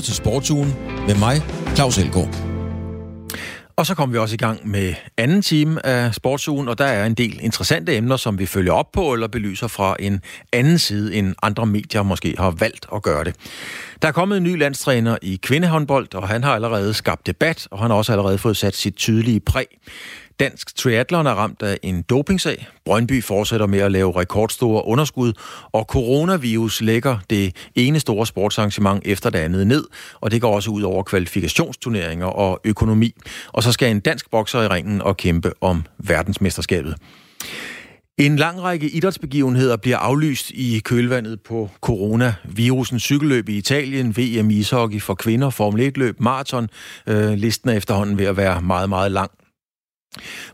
lytter til Sportsugen med mig, Claus Elgaard. Og så kommer vi også i gang med anden time af Sportsugen, og der er en del interessante emner, som vi følger op på eller belyser fra en anden side, end andre medier måske har valgt at gøre det. Der er kommet en ny landstræner i kvindehåndbold, og han har allerede skabt debat, og han har også allerede fået sat sit tydelige præg. Dansk triathlon er ramt af en dopingsag. Brøndby fortsætter med at lave rekordstore underskud, og coronavirus lægger det ene store sportsarrangement efter det andet ned, og det går også ud over kvalifikationsturneringer og økonomi. Og så skal en dansk bokser i ringen og kæmpe om verdensmesterskabet. En lang række idrætsbegivenheder bliver aflyst i kølvandet på coronavirusen. Cykelløb i Italien, VM ishockey for kvinder, Formel 1-løb, maraton. Øh, listen er efterhånden ved at være meget, meget lang.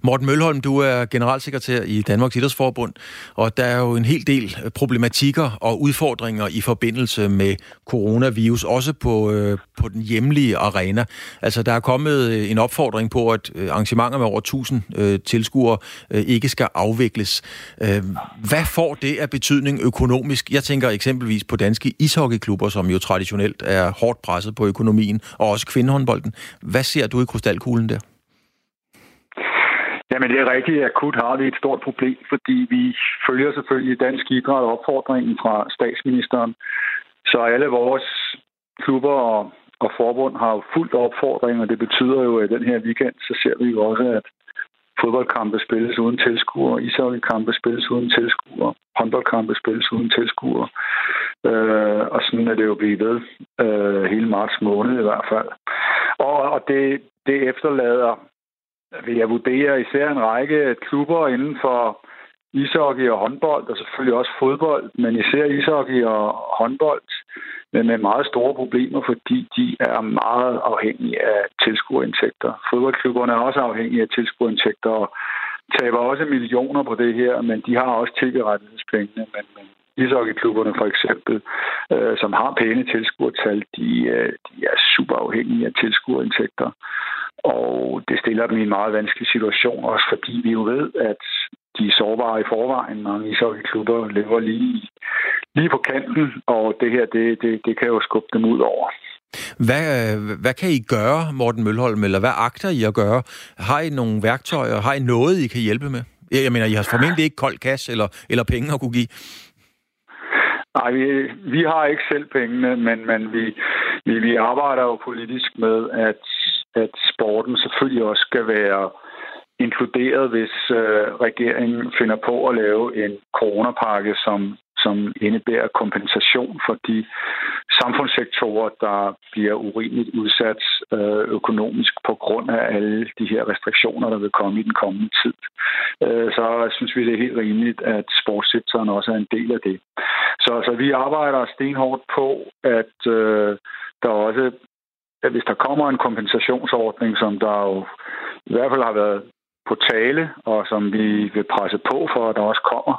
Morten Mølholm, du er generalsekretær i Danmarks Idrætsforbund, og der er jo en hel del problematikker og udfordringer i forbindelse med coronavirus, også på, øh, på den hjemlige arena. Altså, der er kommet øh, en opfordring på, at øh, arrangementer med over 1000 øh, tilskuere øh, ikke skal afvikles. Øh, hvad får det af betydning økonomisk? Jeg tænker eksempelvis på danske ishockeyklubber, som jo traditionelt er hårdt presset på økonomien, og også kvindehåndbolden. Hvad ser du i krystalkuglen der? Jamen det er rigtigt. Akut har vi et stort problem, fordi vi følger selvfølgelig dansk idræt opfordringen fra statsministeren. Så alle vores klubber og, og forbund har jo fuldt opfordring, og det betyder jo, at den her weekend, så ser vi jo også, at fodboldkampe spilles uden tilskuere, ishockeykampe spilles uden tilskuere, håndboldkampe spilles uden tilskuere. Øh, og sådan er det jo blevet ved øh, hele marts måned i hvert fald. Og, og det, det efterlader vil jeg vurdere især en række klubber inden for ishockey og håndbold, og selvfølgelig også fodbold, men især ishockey og håndbold, men med meget store problemer, fordi de er meget afhængige af tilskuerindtægter. Fodboldklubberne er også afhængige af tilskuerindtægter og taber også millioner på det her, men de har også tilberettighedspengene. Men, men ishockeyklubberne for eksempel, øh, som har pæne tilskuertal, de, øh, de er super afhængige af tilskuerindtægter. Og det stiller dem i en meget vanskelig situation, også fordi vi jo ved, at de er sårbare i forvejen. Mange ishockeyklubber lever lige, lige på kanten, og det her, det, det, det kan jo skubbe dem ud over. Hvad, hvad kan I gøre, Morten Mølholm, eller hvad agter I at gøre? Har I nogle værktøjer? Har I noget, I kan hjælpe med? Jeg mener, I har formentlig ikke kold kasse eller, eller penge at kunne give. Nej, vi, vi har ikke selv pengene, men, men vi, vi, vi arbejder jo politisk med, at at sporten selvfølgelig også skal være inkluderet, hvis øh, regeringen finder på at lave en coronapakke, som, som indebærer kompensation for de samfundssektorer, der bliver urimeligt udsat øh, økonomisk på grund af alle de her restriktioner, der vil komme i den kommende tid. Øh, så synes vi, det er helt rimeligt, at sportssektoren også er en del af det. Så, så vi arbejder stenhårdt på, at øh, der også at hvis der kommer en kompensationsordning, som der jo i hvert fald har været på tale, og som vi vil presse på for, at der også kommer,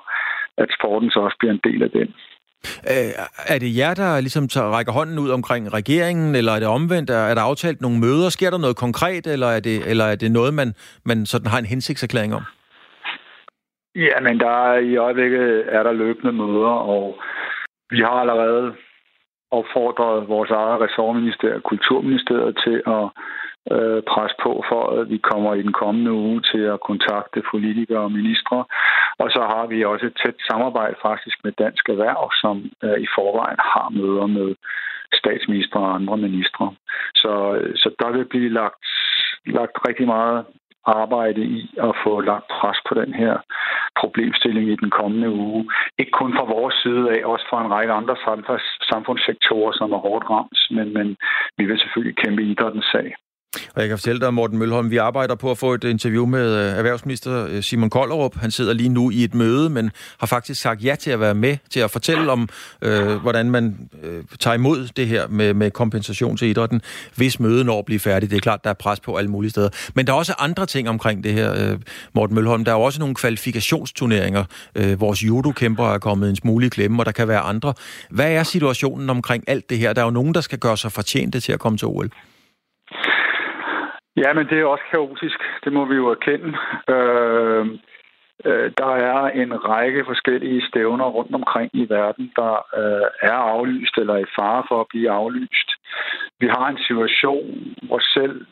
at sporten så også bliver en del af den. Øh, er det jer, der ligesom tager, rækker hånden ud omkring regeringen, eller er det omvendt? Er, er der aftalt nogle møder? Sker der noget konkret, eller er det, eller er det noget, man, man sådan har en hensigtserklæring om? Ja, men der er, i øjeblikket er der løbende møder, og vi har allerede opfordret vores eget ressortminister, Kulturministeriet, til at øh, presse på for, at vi kommer i den kommende uge til at kontakte politikere og ministre. Og så har vi også et tæt samarbejde faktisk med Dansk Erhverv, som øh, i forvejen har møder med statsminister og andre ministre. Så, øh, så der vil blive lagt, lagt rigtig meget arbejde i at få lagt pres på den her problemstilling i den kommende uge. Ikke kun fra vores side af, også fra en række andre samfundssektorer, som er hårdt ramt, men, men vi vil selvfølgelig kæmpe idrættens sag. Og jeg kan fortælle dig, Morten Mølholm, vi arbejder på at få et interview med øh, erhvervsminister øh, Simon Kollerup. Han sidder lige nu i et møde, men har faktisk sagt ja til at være med til at fortælle om, øh, hvordan man øh, tager imod det her med, med kompensation til idrætten, hvis mødet når at blive færdigt. Det er klart, der er pres på alle mulige steder. Men der er også andre ting omkring det her, øh, Morten Mølholm. Der er også nogle kvalifikationsturneringer. Øh, vores judokæmper er kommet en smule i klemme, og der kan være andre. Hvad er situationen omkring alt det her? Der er jo nogen, der skal gøre sig fortjente til at komme til OL. Ja, men det er også kaotisk. Det må vi jo erkende. Øh, øh, der er en række forskellige stævner rundt omkring i verden, der øh, er aflyst eller er i fare for at blive aflyst. vi har en situation, hvor selv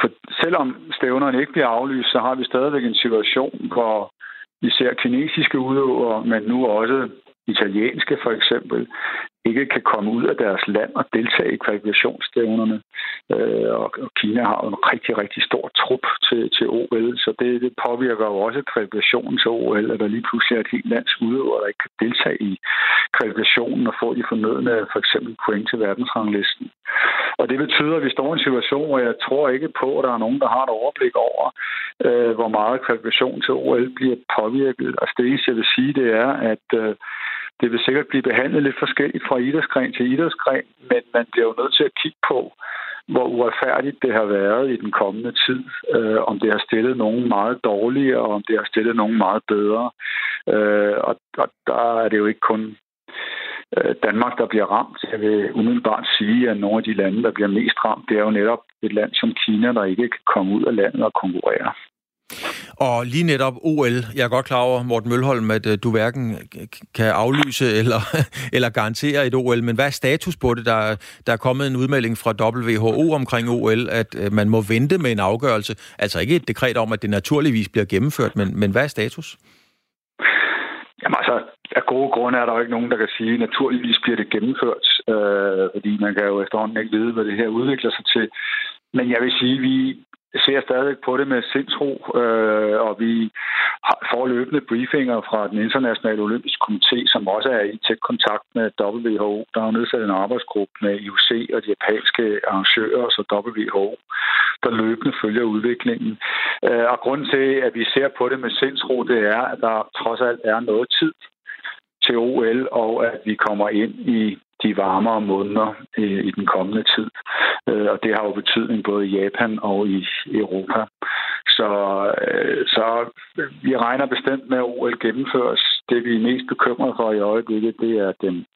for selvom stævnerne ikke bliver aflyst, så har vi stadigvæk en situation, hvor vi ser kinesiske udøvere, men nu også italienske for eksempel, ikke kan komme ud af deres land og deltage i kvalifikationsstævnerne. Øh, og Kina har jo en rigtig, rigtig stor trup til, til OL, så det, det påvirker jo også kvalifikationen til OL, at der lige pludselig er et helt lands udøver, der ikke kan deltage i kvalifikationen og få de fornødne for eksempel point til verdensranglisten. Og det betyder, at vi står i en situation, hvor jeg tror ikke på, at der er nogen, der har et overblik over, øh, hvor meget kvalifikation til OL bliver påvirket. Altså det eneste, jeg vil sige, det er, at øh, det vil sikkert blive behandlet lidt forskelligt fra idrætsgren til idrætsgren, men man bliver jo nødt til at kigge på, hvor uretfærdigt det har været i den kommende tid. Øh, om det har stillet nogen meget dårligere, og om det har stillet nogen meget bedre. Øh, og, og der er det jo ikke kun øh, Danmark, der bliver ramt. Jeg vil umiddelbart sige, at nogle af de lande, der bliver mest ramt, det er jo netop et land som Kina, der ikke kan komme ud af landet og konkurrere. Og lige netop OL, jeg er godt klar over, Morten Mølholm, at øh, du hverken kan aflyse eller, eller garantere et OL, men hvad er status på det? Der, der er kommet en udmelding fra WHO omkring OL, at øh, man må vente med en afgørelse. Altså ikke et dekret om, at det naturligvis bliver gennemført, men, men hvad er status? Jamen altså, af gode grunde er der jo ikke nogen, der kan sige, at naturligvis bliver det gennemført, øh, fordi man kan jo efterhånden ikke vide, hvad det her udvikler sig til. Men jeg vil sige, at vi, ser stadig på det med sindsro, øh, og vi får løbende briefinger fra den internationale olympiske komité, som også er i tæt kontakt med WHO. Der er nedsat en arbejdsgruppe med IOC og de japanske arrangører, så WHO, der løbende følger udviklingen. Øh, og grunden til, at vi ser på det med sindsro, det er, at der trods alt er noget tid til OL, og at vi kommer ind i de varmere måneder i, i den kommende tid. Øh, og det har jo betydning både i Japan og i Europa. Så, øh, så vi regner bestemt med, at OL gennemføres. Det vi er mest bekymrede for i øjeblikket, det er den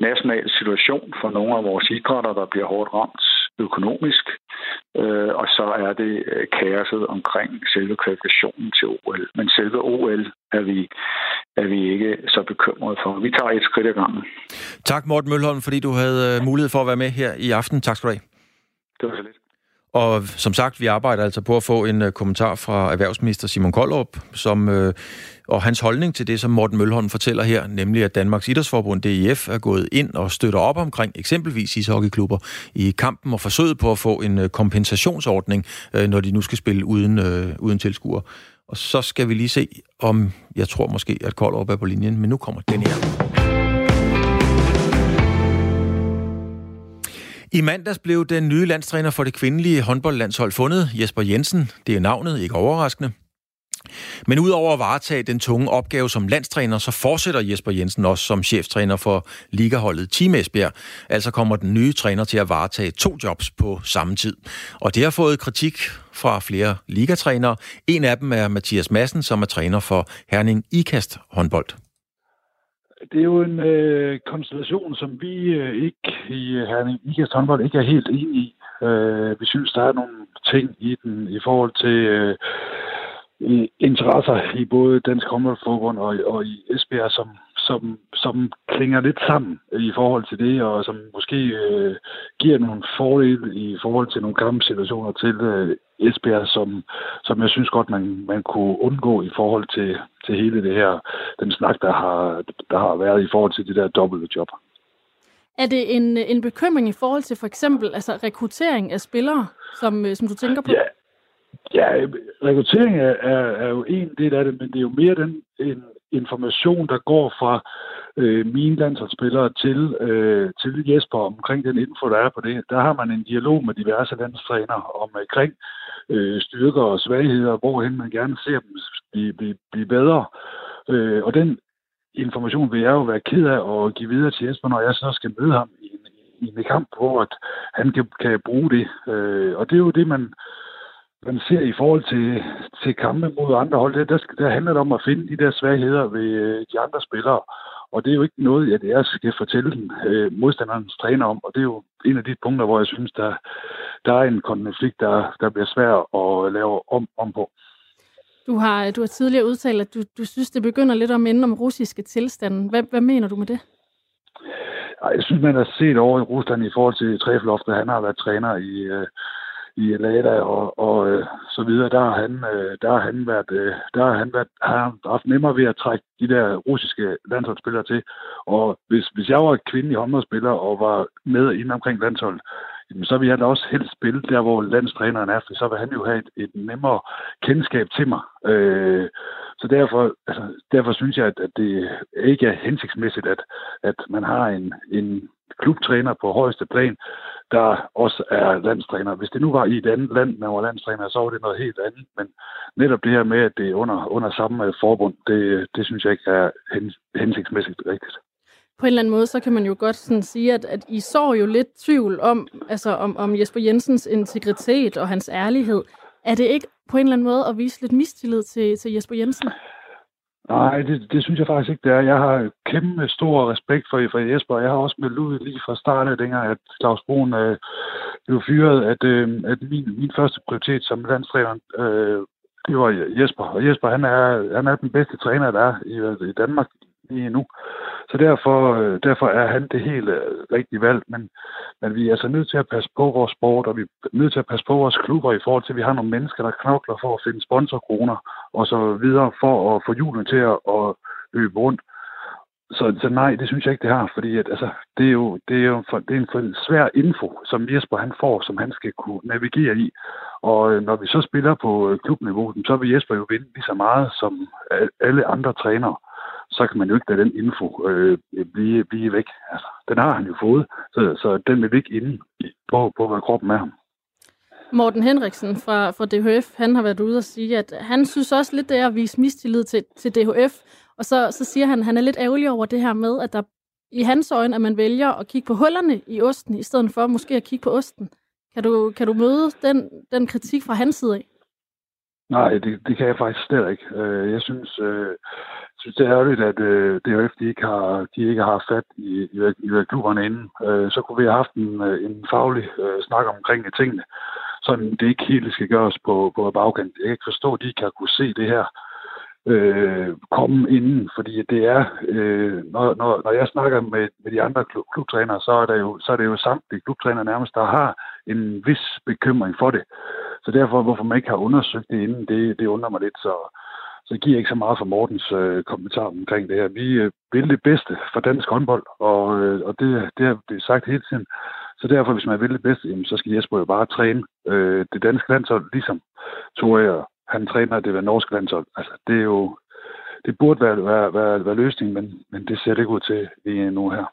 nationale situation for nogle af vores idrætter, der bliver hårdt ramt økonomisk, øh, og så er det øh, kaoset omkring selve kvalifikationen til OL. Men selve OL er vi, er vi ikke så bekymrede for. Vi tager et skridt ad gangen. Tak Morten Mølholm, fordi du havde øh, mulighed for at være med her i aften. Tak skal du have. Det var så lidt. Og som sagt, vi arbejder altså på at få en øh, kommentar fra erhvervsminister Simon Koldrup, som, øh, og hans holdning til det, som Morten Mølholm fortæller her, nemlig at Danmarks Idrætsforbund, DIF, er gået ind og støtter op omkring eksempelvis ishockeyklubber i kampen og forsøget på at få en øh, kompensationsordning, når de nu skal spille uden, øh, uden tilskuer. Og så skal vi lige se, om jeg tror måske, at Koldrup er på linjen, men nu kommer den her. I mandags blev den nye landstræner for det kvindelige håndboldlandshold fundet, Jesper Jensen. Det er navnet, ikke overraskende. Men udover at varetage den tunge opgave som landstræner, så fortsætter Jesper Jensen også som cheftræner for ligaholdet Team Esbjerg. Altså kommer den nye træner til at varetage to jobs på samme tid. Og det har fået kritik fra flere ligatrænere. En af dem er Mathias Madsen, som er træner for Herning Ikast håndbold det er jo en øh, konstellation, som vi øh, ikke i Herning IKAST håndbold ikke er helt enige i. Øh, vi synes, der er nogle ting i den i forhold til øh, interesser i både Dansk Håndboldforbund og, og i Esbjerg, som, som, som klinger lidt sammen i forhold til det, og som måske øh, giver nogle fordele i forhold til nogle kampsituationer til øh, Esbjerg, som, som jeg synes godt, man, man kunne undgå i forhold til, til hele det her, den snak, der har, der har været i forhold til det der dobbelte job. Er det en, en bekymring i forhold til for eksempel altså rekruttering af spillere, som, øh, som du tænker på? Ja, ja rekruttering er, er, er jo en del af det, men det er jo mere den en information, der går fra øh, mine landsholdsspillere til, øh, til Jesper omkring den info, der er på det. Der har man en dialog med diverse landstrænere omkring øh, øh, styrker og svagheder, hvorhen man gerne ser dem blive, blive, blive bedre. Øh, og den information vil jeg jo være ked af at give videre til Jesper, når jeg så skal møde ham i en, i en kamp, hvor at han kan, kan bruge det. Øh, og det er jo det, man, man ser i forhold til, til kampe mod andre hold. Der, der handler det om at finde de der svagheder ved øh, de andre spillere. Og det er jo ikke noget, at jeg skal fortælle den, øh, modstanderens træner om. Og det er jo en af de punkter, hvor jeg synes, der, der er en konflikt, der, der bliver svær at lave om, om på. Du har, du har tidligere udtalt, at du, du synes, det begynder lidt at minde om russiske tilstanden. Hvad, hvad mener du med det? jeg synes, man har set over i Rusland i forhold til Træfloftet. Han har været træner i, øh, i Lada og, og øh, så videre. Der har han, øh, der har han været, øh, der har han været, har haft nemmere ved at trække de der russiske landsholdsspillere til. Og hvis, hvis jeg var kvindelig håndboldspiller og var med inden omkring landsholdet, jamen, så vil jeg da også helst spille der, hvor landstræneren er, for så vil han jo have et, et nemmere kendskab til mig. Øh, så derfor, altså, derfor synes jeg, at, at det ikke er hensigtsmæssigt, at, at man har en, en klubtræner på højeste plan, der også er landstræner. Hvis det nu var i et andet land, man var landstræner, så var det noget helt andet. Men netop det her med, at det er under, under samme øh, forbund, det, det synes jeg ikke er hensigtsmæssigt rigtigt på en eller anden måde, så kan man jo godt sådan sige, at, at I så jo lidt tvivl om, altså om, om Jesper Jensens integritet og hans ærlighed. Er det ikke på en eller anden måde at vise lidt mistillid til, til Jesper Jensen? Nej, det, det synes jeg faktisk ikke, det er. Jeg har kæmpe stor respekt for, for Jesper. Jeg har også meldt ud lige fra starten, dengang at Claus Brun øh, blev fyret, at, øh, at min, min første prioritet som landstræner, øh, det var Jesper. Og Jesper, han er, han er den bedste træner, der er i, i Danmark lige nu. Så derfor, øh, derfor er han det helt øh, rigtige valg. Men, men vi er altså nødt til at passe på vores sport, og vi er nødt til at passe på vores klubber i forhold til, at vi har nogle mennesker, der knokler for at finde sponsorkroner og så videre for at få julen til at, at løbe rundt. Så, så nej, det synes jeg ikke, det har, fordi at, altså, det er jo, det er jo for, det er en for svær info, som Jesper han får, som han skal kunne navigere i. Og øh, når vi så spiller på øh, klubniveau, så vil Jesper jo vinde lige så meget som alle andre trænere så kan man jo ikke lade den info øh, blive, blive væk. Altså, den har han jo fået, så, så den vil ikke inde på, på, hvad kroppen er. Morten Henriksen fra, fra DHF, han har været ude og sige, at han synes også lidt, det er at vise mistillid til, til DHF. Og så, så siger han, at han er lidt ærgerlig over det her med, at der i hans øjne, at man vælger at kigge på hullerne i osten, i stedet for måske at kigge på osten. Kan du, kan du møde den, den kritik fra hans side af? Nej, det, det kan jeg faktisk slet ikke. Øh, jeg synes, øh, synes det er ærgerligt, at øh, DHF de ikke har, de ikke har fat i, i, i klubberne inden. Øh, så kunne vi have haft en, øh, en faglig øh, snak omkring tingene, så det ikke helt skal gøres på, på bagkant. Jeg kan ikke forstå, at de kan kunne se det her øh, komme inden, fordi det er, øh, når, når, når jeg snakker med, med de andre klub, klubtrænere, så er, der jo, så er det jo samtlige klubtrænere nærmest, der har en vis bekymring for det. Så derfor, hvorfor man ikke har undersøgt det inden, det, det undrer mig lidt. Så, så giver ikke så meget for Mortens øh, kommentar omkring det her. Vi øh, vil det bedste for dansk håndbold, og, øh, og det, det har vi sagt hele tiden. Så derfor, hvis man vil det bedste, jamen, så skal Jesper jo bare træne øh, det danske landshold, ligesom Tore han træner det ved norske landshold. Altså, det er jo, det burde være, være, være, være løsningen, men, men det ser det ikke ud til lige nu her.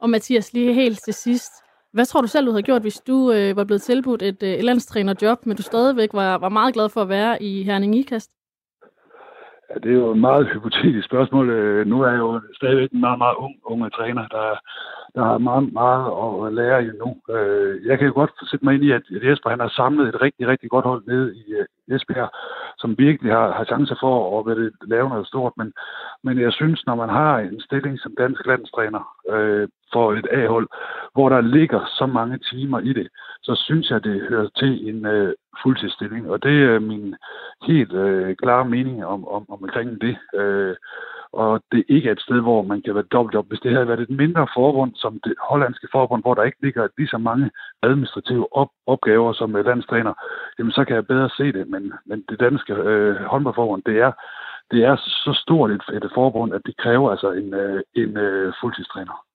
Og Mathias, lige helt til sidst. Hvad tror du selv, du havde gjort, hvis du øh, var blevet tilbudt et øh, landstrænerjob, men du stadigvæk var, var meget glad for at være i Herning Ikast? Ja, det er jo et meget hypotetisk spørgsmål. Øh, nu er jeg jo stadigvæk en meget, meget ung unge træner, der, der har meget, meget at lære endnu. Øh, jeg kan jo godt sætte mig ind i, at Jesper han har samlet et rigtig, rigtig godt hold ned i øh, Esbjerg, som virkelig har, har chancer for at være lave noget stort. Men, men jeg synes, når man har en stilling som dansk landstræner øh, for et A-hold, hvor der ligger så mange timer i det, så synes jeg, det hører til en øh, fuldtidsstilling. Og det er min helt øh, klare mening om, om, om omkring det. Øh, og det ikke er et sted, hvor man kan være dobbeltjob. Hvis det havde været et mindre forbund, som det hollandske forbund, hvor der ikke ligger lige så mange administrative op- opgaver som landstræner, jamen så kan jeg bedre se det. Men, men det danske øh, håndboldforbund, det er, det er så stort et, et forbund, at det kræver altså en, øh, en øh, fuldtidstræner.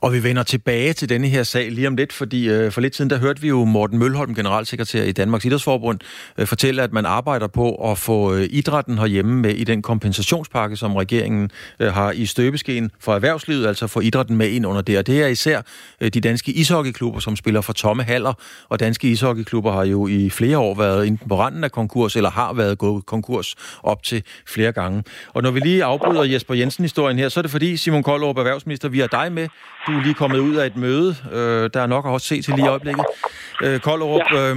Og vi vender tilbage til denne her sag lige om lidt, fordi øh, for lidt siden der hørte vi jo Morten Mølholm, generalsekretær i Danmarks Idrætsforbund, øh, fortælle, at man arbejder på at få øh, idrætten herhjemme med i den kompensationspakke, som regeringen øh, har i støbeskeen for erhvervslivet, altså få idrætten med ind under det. Og det er især øh, de danske ishockeyklubber, som spiller for tomme haller, og danske ishockeyklubber har jo i flere år været enten på randen af konkurs, eller har været gået konkurs op til flere gange. Og når vi lige afbryder Jesper Jensen-historien her, så er det fordi, Simon Koldrup, erhvervsminister, vi har dig med du er lige kommet ud af et møde. Øh, der er nok at også se til lige i øjeblikket. Øh, Kolderup, ja. øh,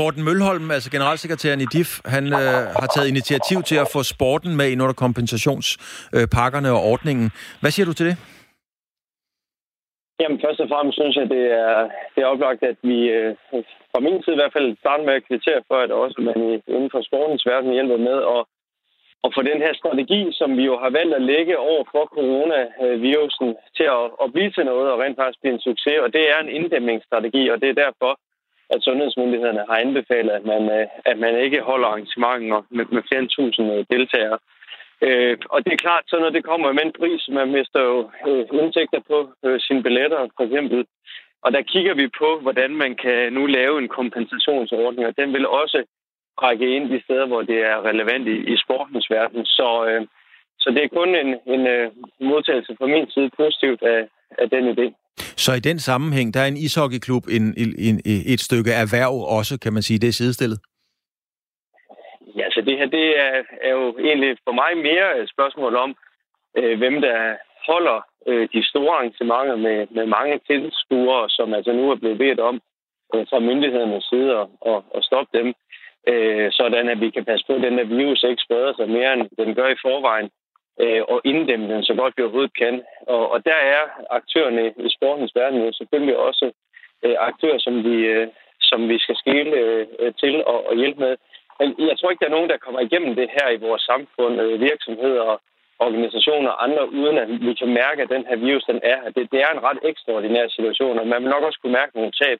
Morten Mølholm, altså generalsekretæren i DIF, han øh, har taget initiativ til at få sporten med ind under kompensationspakkerne øh, og ordningen. Hvad siger du til det? Jamen, først og fremmest synes jeg, det er, det er oplagt, at vi øh, fra min side i hvert fald starter med at kvittere for, at også man inden for sportens verden hjælper med at og for den her strategi, som vi jo har valgt at lægge over for coronavirusen til at, at blive til noget og rent faktisk blive en succes. Og det er en inddæmningsstrategi, og det er derfor, at sundhedsmyndighederne har anbefalet, at man, øh, at man ikke holder arrangementer med, med flere end tusind øh, deltagere. Øh, og det er klart, så når det kommer med en pris. Man mister jo øh, indtægter på øh, sine billetter, for eksempel. Og der kigger vi på, hvordan man kan nu lave en kompensationsordning, og den vil også række ind de steder, hvor det er relevant i, i sportens verden. Så, øh, så det er kun en, en uh, modtagelse fra min side positivt af, af den idé. Så i den sammenhæng, der er en ishockeyklub en, en, en, et stykke erhverv også, kan man sige, det er sidestillet? Ja, så det her det er, er jo egentlig for mig mere et spørgsmål om, øh, hvem der holder øh, de store arrangementer med, med mange tilskuere, som altså nu er blevet bedt om øh, fra myndighedernes side at, at stoppe dem øh, sådan at vi kan passe på, at den der virus ikke spreder sig mere, end den gør i forvejen, øh, og inddæmme den så godt vi overhovedet kan. Og, og der er aktørerne i sportens verden jo selvfølgelig også øh, aktører, som vi, øh, som vi skal skille øh, til og, og hjælpe med. Men jeg tror ikke, der er nogen, der kommer igennem det her i vores samfund, øh, virksomheder og organisationer og andre, uden at vi kan mærke, at den her virus den er Det, det er en ret ekstraordinær situation, og man vil nok også kunne mærke nogle tab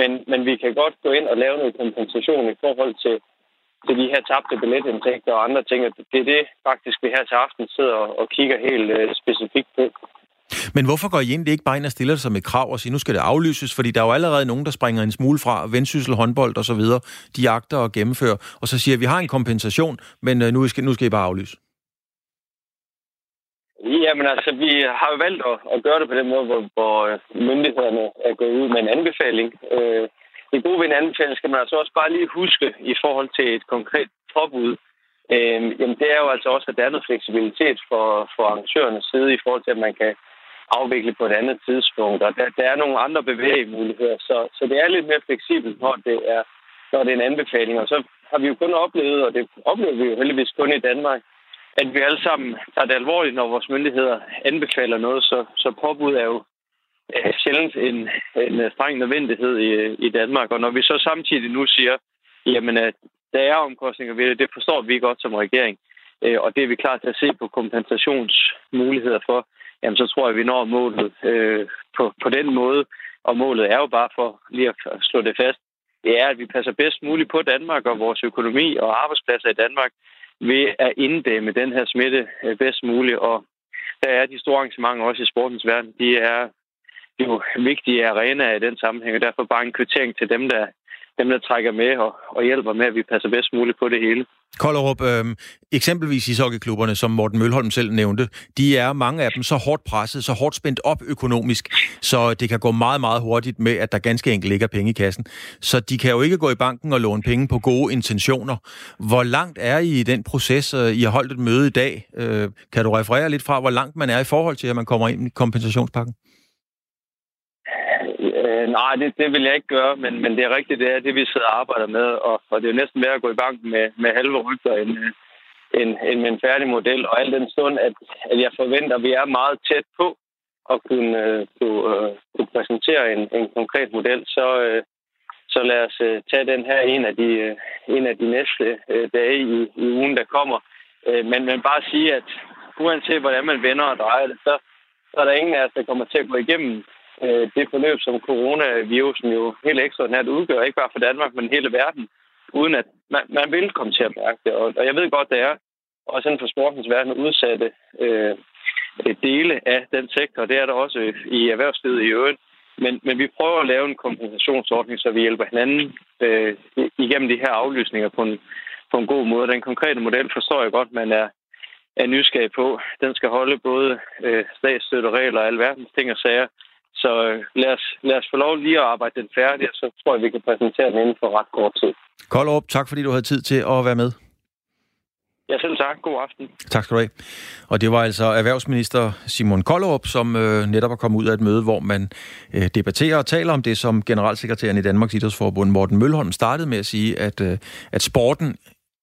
men, men vi kan godt gå ind og lave noget kompensation i forhold til, til de her tabte billetindtægter og andre ting. Det er det faktisk, vi her til aften sidder og kigger helt øh, specifikt på. Men hvorfor går I egentlig ikke bare ind og stiller det som et krav og siger, nu skal det aflyses? Fordi der er jo allerede nogen, der springer en smule fra, vendsyssel, håndbold og så videre. De agter og gennemfører, og så siger, at vi har en kompensation, men øh, nu skal, nu skal I bare aflyse. Jamen altså, vi har jo valgt at, at gøre det på den måde, hvor, hvor øh, myndighederne er gået ud med en anbefaling. Øh, det gode ved en anbefaling skal man altså også bare lige huske i forhold til et konkret påbud. Øh, jamen det er jo altså også, at der er noget fleksibilitet for, for arrangørernes side i forhold til, at man kan afvikle på et andet tidspunkt. Og der, der er nogle andre bevægemuligheder, så, så det er lidt mere fleksibelt, når det er, når det er en anbefaling. Og så har vi jo kun oplevet, og det oplever vi jo heldigvis kun i Danmark, at vi alle sammen tager det alvorligt, når vores myndigheder anbefaler noget, så, så påbud er jo øh, sjældent en, en øh, streng nødvendighed i, i Danmark. Og når vi så samtidig nu siger, jamen at der er omkostninger ved det, det forstår vi godt som regering, øh, og det er vi klar til at se på kompensationsmuligheder for, jamen så tror jeg, at vi når målet øh, på, på den måde. Og målet er jo bare for lige at slå det fast, det er, at vi passer bedst muligt på Danmark og vores økonomi og arbejdspladser i Danmark, ved at inddæmme den her smitte øh, bedst muligt. Og der er de store arrangementer også i sportens verden. De er jo vigtige arenaer i den sammenhæng, og derfor bare en kvittering til dem, der, dem, der trækker med og, og hjælper med, at vi passer bedst muligt på det hele. Kollerup, øh, eksempelvis ishockeyklubberne, som Morten Mølholm selv nævnte, de er mange af dem så hårdt presset, så hårdt spændt op økonomisk, så det kan gå meget, meget hurtigt med, at der ganske enkelt ligger penge i kassen. Så de kan jo ikke gå i banken og låne penge på gode intentioner. Hvor langt er I i den proces? Øh, I har holdt et møde i dag. Øh, kan du referere lidt fra, hvor langt man er i forhold til, at man kommer ind i kompensationspakken? Øh, nej, det, det vil jeg ikke gøre, men, men det er rigtigt, det er det, vi sidder og arbejder med, og, og det er jo næsten ved at gå i bank med, med halve rygter end, øh, end, end med en færdig model, og al den stund, at, at jeg forventer, at vi er meget tæt på at kunne, uh, kunne, uh, kunne præsentere en, en konkret model, så, uh, så lad os uh, tage den her en af de, uh, en af de næste uh, dage i, i ugen, der kommer. Uh, men, men bare sige, at uanset hvordan man vender og drejer det, så, så er der ingen af os, der kommer til at gå igennem øh, det forløb, som coronavirusen jo helt ekstraordinært udgør, ikke bare for Danmark, men hele verden, uden at man, man vil komme til at mærke det. Og, og jeg ved godt, det er også inden for sportens verden udsatte øh, øh, dele af den sektor, det er der også i erhvervslivet i øvrigt. Men, men vi prøver at lave en kompensationsordning, så vi hjælper hinanden øh, igennem de her aflysninger på en, på en god måde. Den konkrete model forstår jeg godt, man er, er nysgerrig på. Den skal holde både øh, statsstøtteregler og alverdens ting og sager, så øh, lad os, lad os få lov lige at arbejde den færdig, og så tror jeg, vi kan præsentere den inden for ret kort tid. Koldrup, tak fordi du havde tid til at være med. Ja, selv tak. God aften. Tak skal du have. Og det var altså erhvervsminister Simon Koldrup, som øh, netop er kommet ud af et møde, hvor man øh, debatterer og taler om det, som generalsekretæren i Danmarks Idrætsforbund, Morten Mølholm, startede med at sige, at, øh, at sporten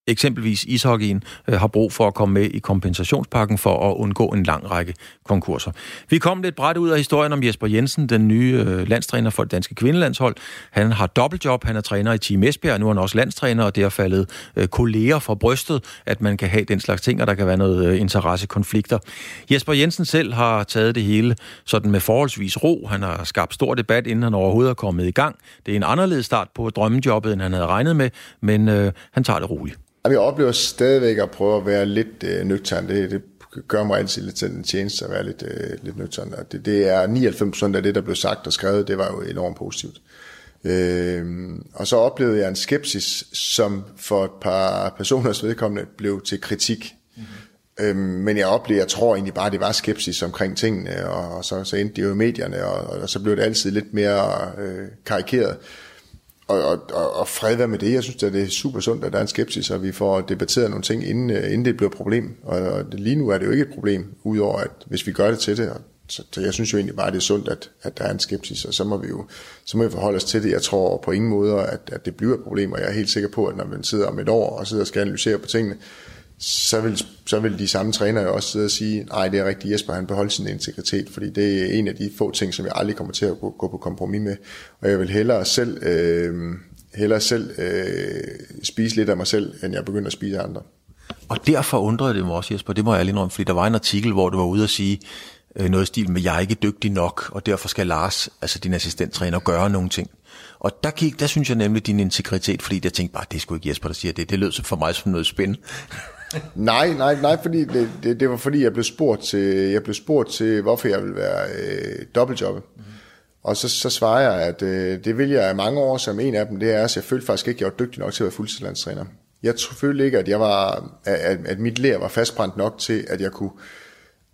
eksempelvis ishockeyen, øh, har brug for at komme med i kompensationspakken for at undgå en lang række konkurser. Vi kom lidt bræt ud af historien om Jesper Jensen, den nye øh, landstræner for det danske kvindelandshold. Han har dobbeltjob, han er træner i Team Esbjerg, nu er han også landstræner, og det har faldet øh, kolleger fra brystet, at man kan have den slags ting, og der kan være noget øh, interessekonflikter. Jesper Jensen selv har taget det hele sådan med forholdsvis ro. Han har skabt stor debat, inden han overhovedet er kommet i gang. Det er en anderledes start på drømmejobbet, end han havde regnet med, men øh, han tager det roligt. Jeg oplever stadigvæk at prøve at være lidt øh, nøgtern. Det, det gør mig altid lidt til en tjeneste at være lidt, øh, lidt nøgtern. Det, det er 99% af det, der blev sagt og skrevet, det var jo enormt positivt. Øh, og så oplevede jeg en skepsis, som for et par personers vedkommende blev til kritik. Mm-hmm. Øh, men jeg oplevede, jeg tror egentlig bare, det var skepsis omkring tingene, og, og så, så endte det jo i medierne, og, og så blev det altid lidt mere øh, karikeret. Og, og, og, og fred være med det. Jeg synes, at det er super sundt, at der er en skepsis, og vi får debatteret nogle ting, inden, øh, inden det bliver et problem. Og, og lige nu er det jo ikke et problem, udover at hvis vi gør det til det. Så, så jeg synes jo egentlig bare, at det er sundt, at, at der er en skepsis, og så må vi jo så må vi forholde os til det. Jeg tror på ingen måde, at, at det bliver et problem, og jeg er helt sikker på, at når man sidder om et år og sidder og skal analysere på tingene, så vil, så vil de samme trænere jo også sidde og sige, nej, det er rigtigt, Jesper, han beholder sin integritet, fordi det er en af de få ting, som jeg aldrig kommer til at gå, gå på kompromis med. Og jeg vil hellere selv, øh, hellere selv øh, spise lidt af mig selv, end jeg begynder at spise af andre. Og derfor undrede det mig også, Jesper, det må jeg lige om, fordi der var en artikel, hvor du var ude og sige, øh, noget stil med, jeg er ikke dygtig nok, og derfor skal Lars, altså din assistenttræner, gøre nogle ting. Og der, gik, der synes jeg nemlig din integritet, fordi jeg tænkte bare, det skulle ikke Jesper, der siger det. Det lød for mig som noget spændende nej, nej, nej, fordi det, det, det var fordi, jeg blev spurgt til, jeg blev spurgt til hvorfor jeg vil være øh, dobbeltjobbet. Mm. Og så, så svarer jeg, at øh, det vil jeg af mange år, som en af dem, det er, at jeg følte faktisk ikke, at jeg var dygtig nok til at være fuldtidslandstræner. Jeg følte ikke, at, jeg var, at, at mit lær var fastbrændt nok til, at jeg kunne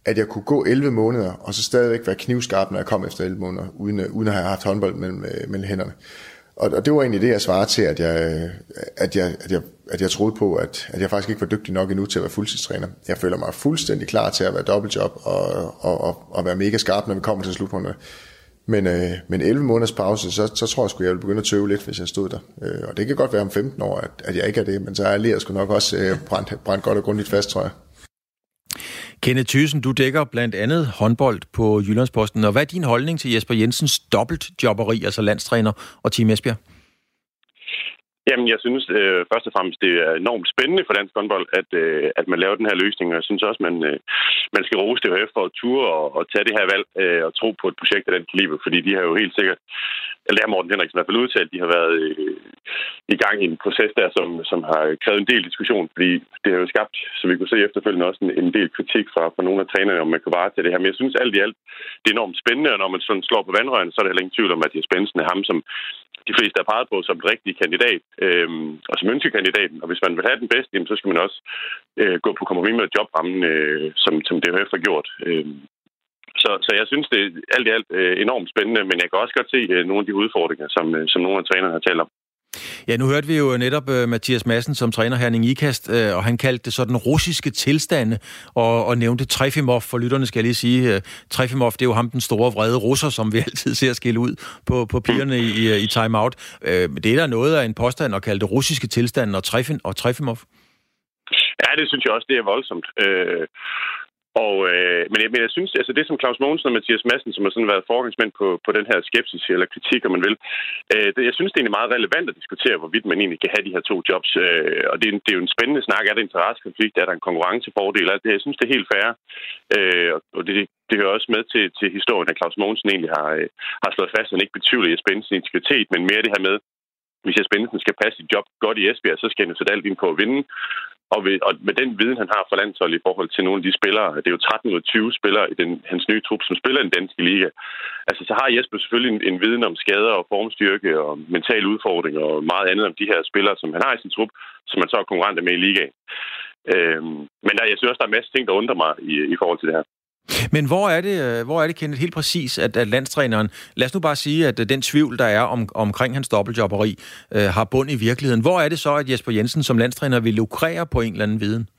at jeg kunne gå 11 måneder, og så stadigvæk være knivskarp, når jeg kom efter 11 måneder, uden, uden at have haft håndbold mellem, øh, mellem hænderne. Og, og det var egentlig det, jeg svarede til, at jeg, at jeg, at jeg, at jeg troede på, at, at jeg faktisk ikke var dygtig nok endnu til at være fuldtidstræner. Jeg føler mig fuldstændig klar til at være dobbeltjob og, og, og, og være mega skarp, når vi kommer til slutrunden. Men, øh, men 11 måneders pause, så, så tror jeg sgu, jeg ville begynde at tøve lidt, hvis jeg stod der. Øh, og det kan godt være om 15 år, at, at jeg ikke er det, men så er jeg sgu nok også øh, brændt, brændt godt og grundigt fast, tror jeg. Kenneth Thyssen, du dækker blandt andet håndbold på Jyllandsposten. Og hvad er din holdning til Jesper Jensens dobbeltjobberi, altså landstræner og Team Esbjerg? Jamen, jeg synes øh, først og fremmest, det er enormt spændende for dansk håndbold, at, øh, at man laver den her løsning. Og jeg synes også, man, øh, man skal rose DHF for at ture og, og tage det her valg øh, og tro på et projekt af den kaliber, fordi de har jo helt sikkert, eller det har Morten Henriksen i hvert fald udtalt, de har været øh, i gang i en proces der, som, som har krævet en del diskussion, fordi det har jo skabt, som vi kunne se efterfølgende, også en, en del kritik fra, fra nogle af trænerne, om man kan vare til det her. Men jeg synes alt i alt, det er enormt spændende, og når man sådan slår på vandrøren, så er det heller ingen tvivl om, at det er spændende ham, som de fleste er peget på som den rigtige kandidat, øh, og som ønskekandidaten. Og hvis man vil have den bedste, jamen, så skal man også øh, gå på kompromis med jobrammen, øh, som, som DHF har gjort. Øh, så, så jeg synes, det er alt i alt øh, enormt spændende, men jeg kan også godt se øh, nogle af de udfordringer, som, øh, som nogle af trænerne har talt om. Ja, nu hørte vi jo netop uh, Mathias Madsen som træner Herning Ikast, uh, og han kaldte det sådan russiske tilstande, og, og nævnte Trefimov, for lytterne skal jeg lige sige. Uh, Trefimov, det er jo ham den store vrede russer, som vi altid ser skille ud på, på pigerne i, i, timeout. Uh, det er der noget af en påstand at kalde det russiske tilstande og, Trefin, og Trefimov? Ja, det synes jeg også, det er voldsomt. Uh... Og, øh, men, jeg, men jeg synes, altså det som Claus Mogensen og Mathias Madsen, som har sådan været forgangsmænd på, på den her skepsis eller kritik, om man vil, øh, det, jeg synes, det er egentlig meget relevant at diskutere, hvorvidt man egentlig kan have de her to jobs. Øh, og det er, det er jo en spændende snak. Er der interessekonflikt? Er der en konkurrencefordel? Er det, jeg synes, det er helt fair. Øh, og det, det hører også med til, til historien, at Claus Mogensen egentlig har, øh, har slået fast, at han ikke betvivler Jesper Bensens integritet, men mere det her med, hvis jeg Bensen skal passe sit job godt i Esbjerg, så skal han jo sætte alt ind på at vinde. Og, ved, og med den viden, han har fra landsholdet i forhold til nogle af de spillere, det er jo 13 ud af 20 spillere i den, hans nye trup, som spiller i den danske liga. Altså, så har Jesper selvfølgelig en, en viden om skader og formstyrke og mentale udfordringer og meget andet om de her spillere, som han har i sin trup, som man så er konkurrenter med i ligaen. Øhm, men der, jeg synes også, der er masser af ting, der undrer mig i, i forhold til det her. Men hvor er det, øh, hvor er det Kenneth, helt præcis, at, at landstræneren, lad os nu bare sige, at øh, den tvivl, der er om, omkring hans dobbeltjobberi, øh, har bund i virkeligheden. Hvor er det så, at Jesper Jensen som landstræner vil lukrere på en eller anden viden?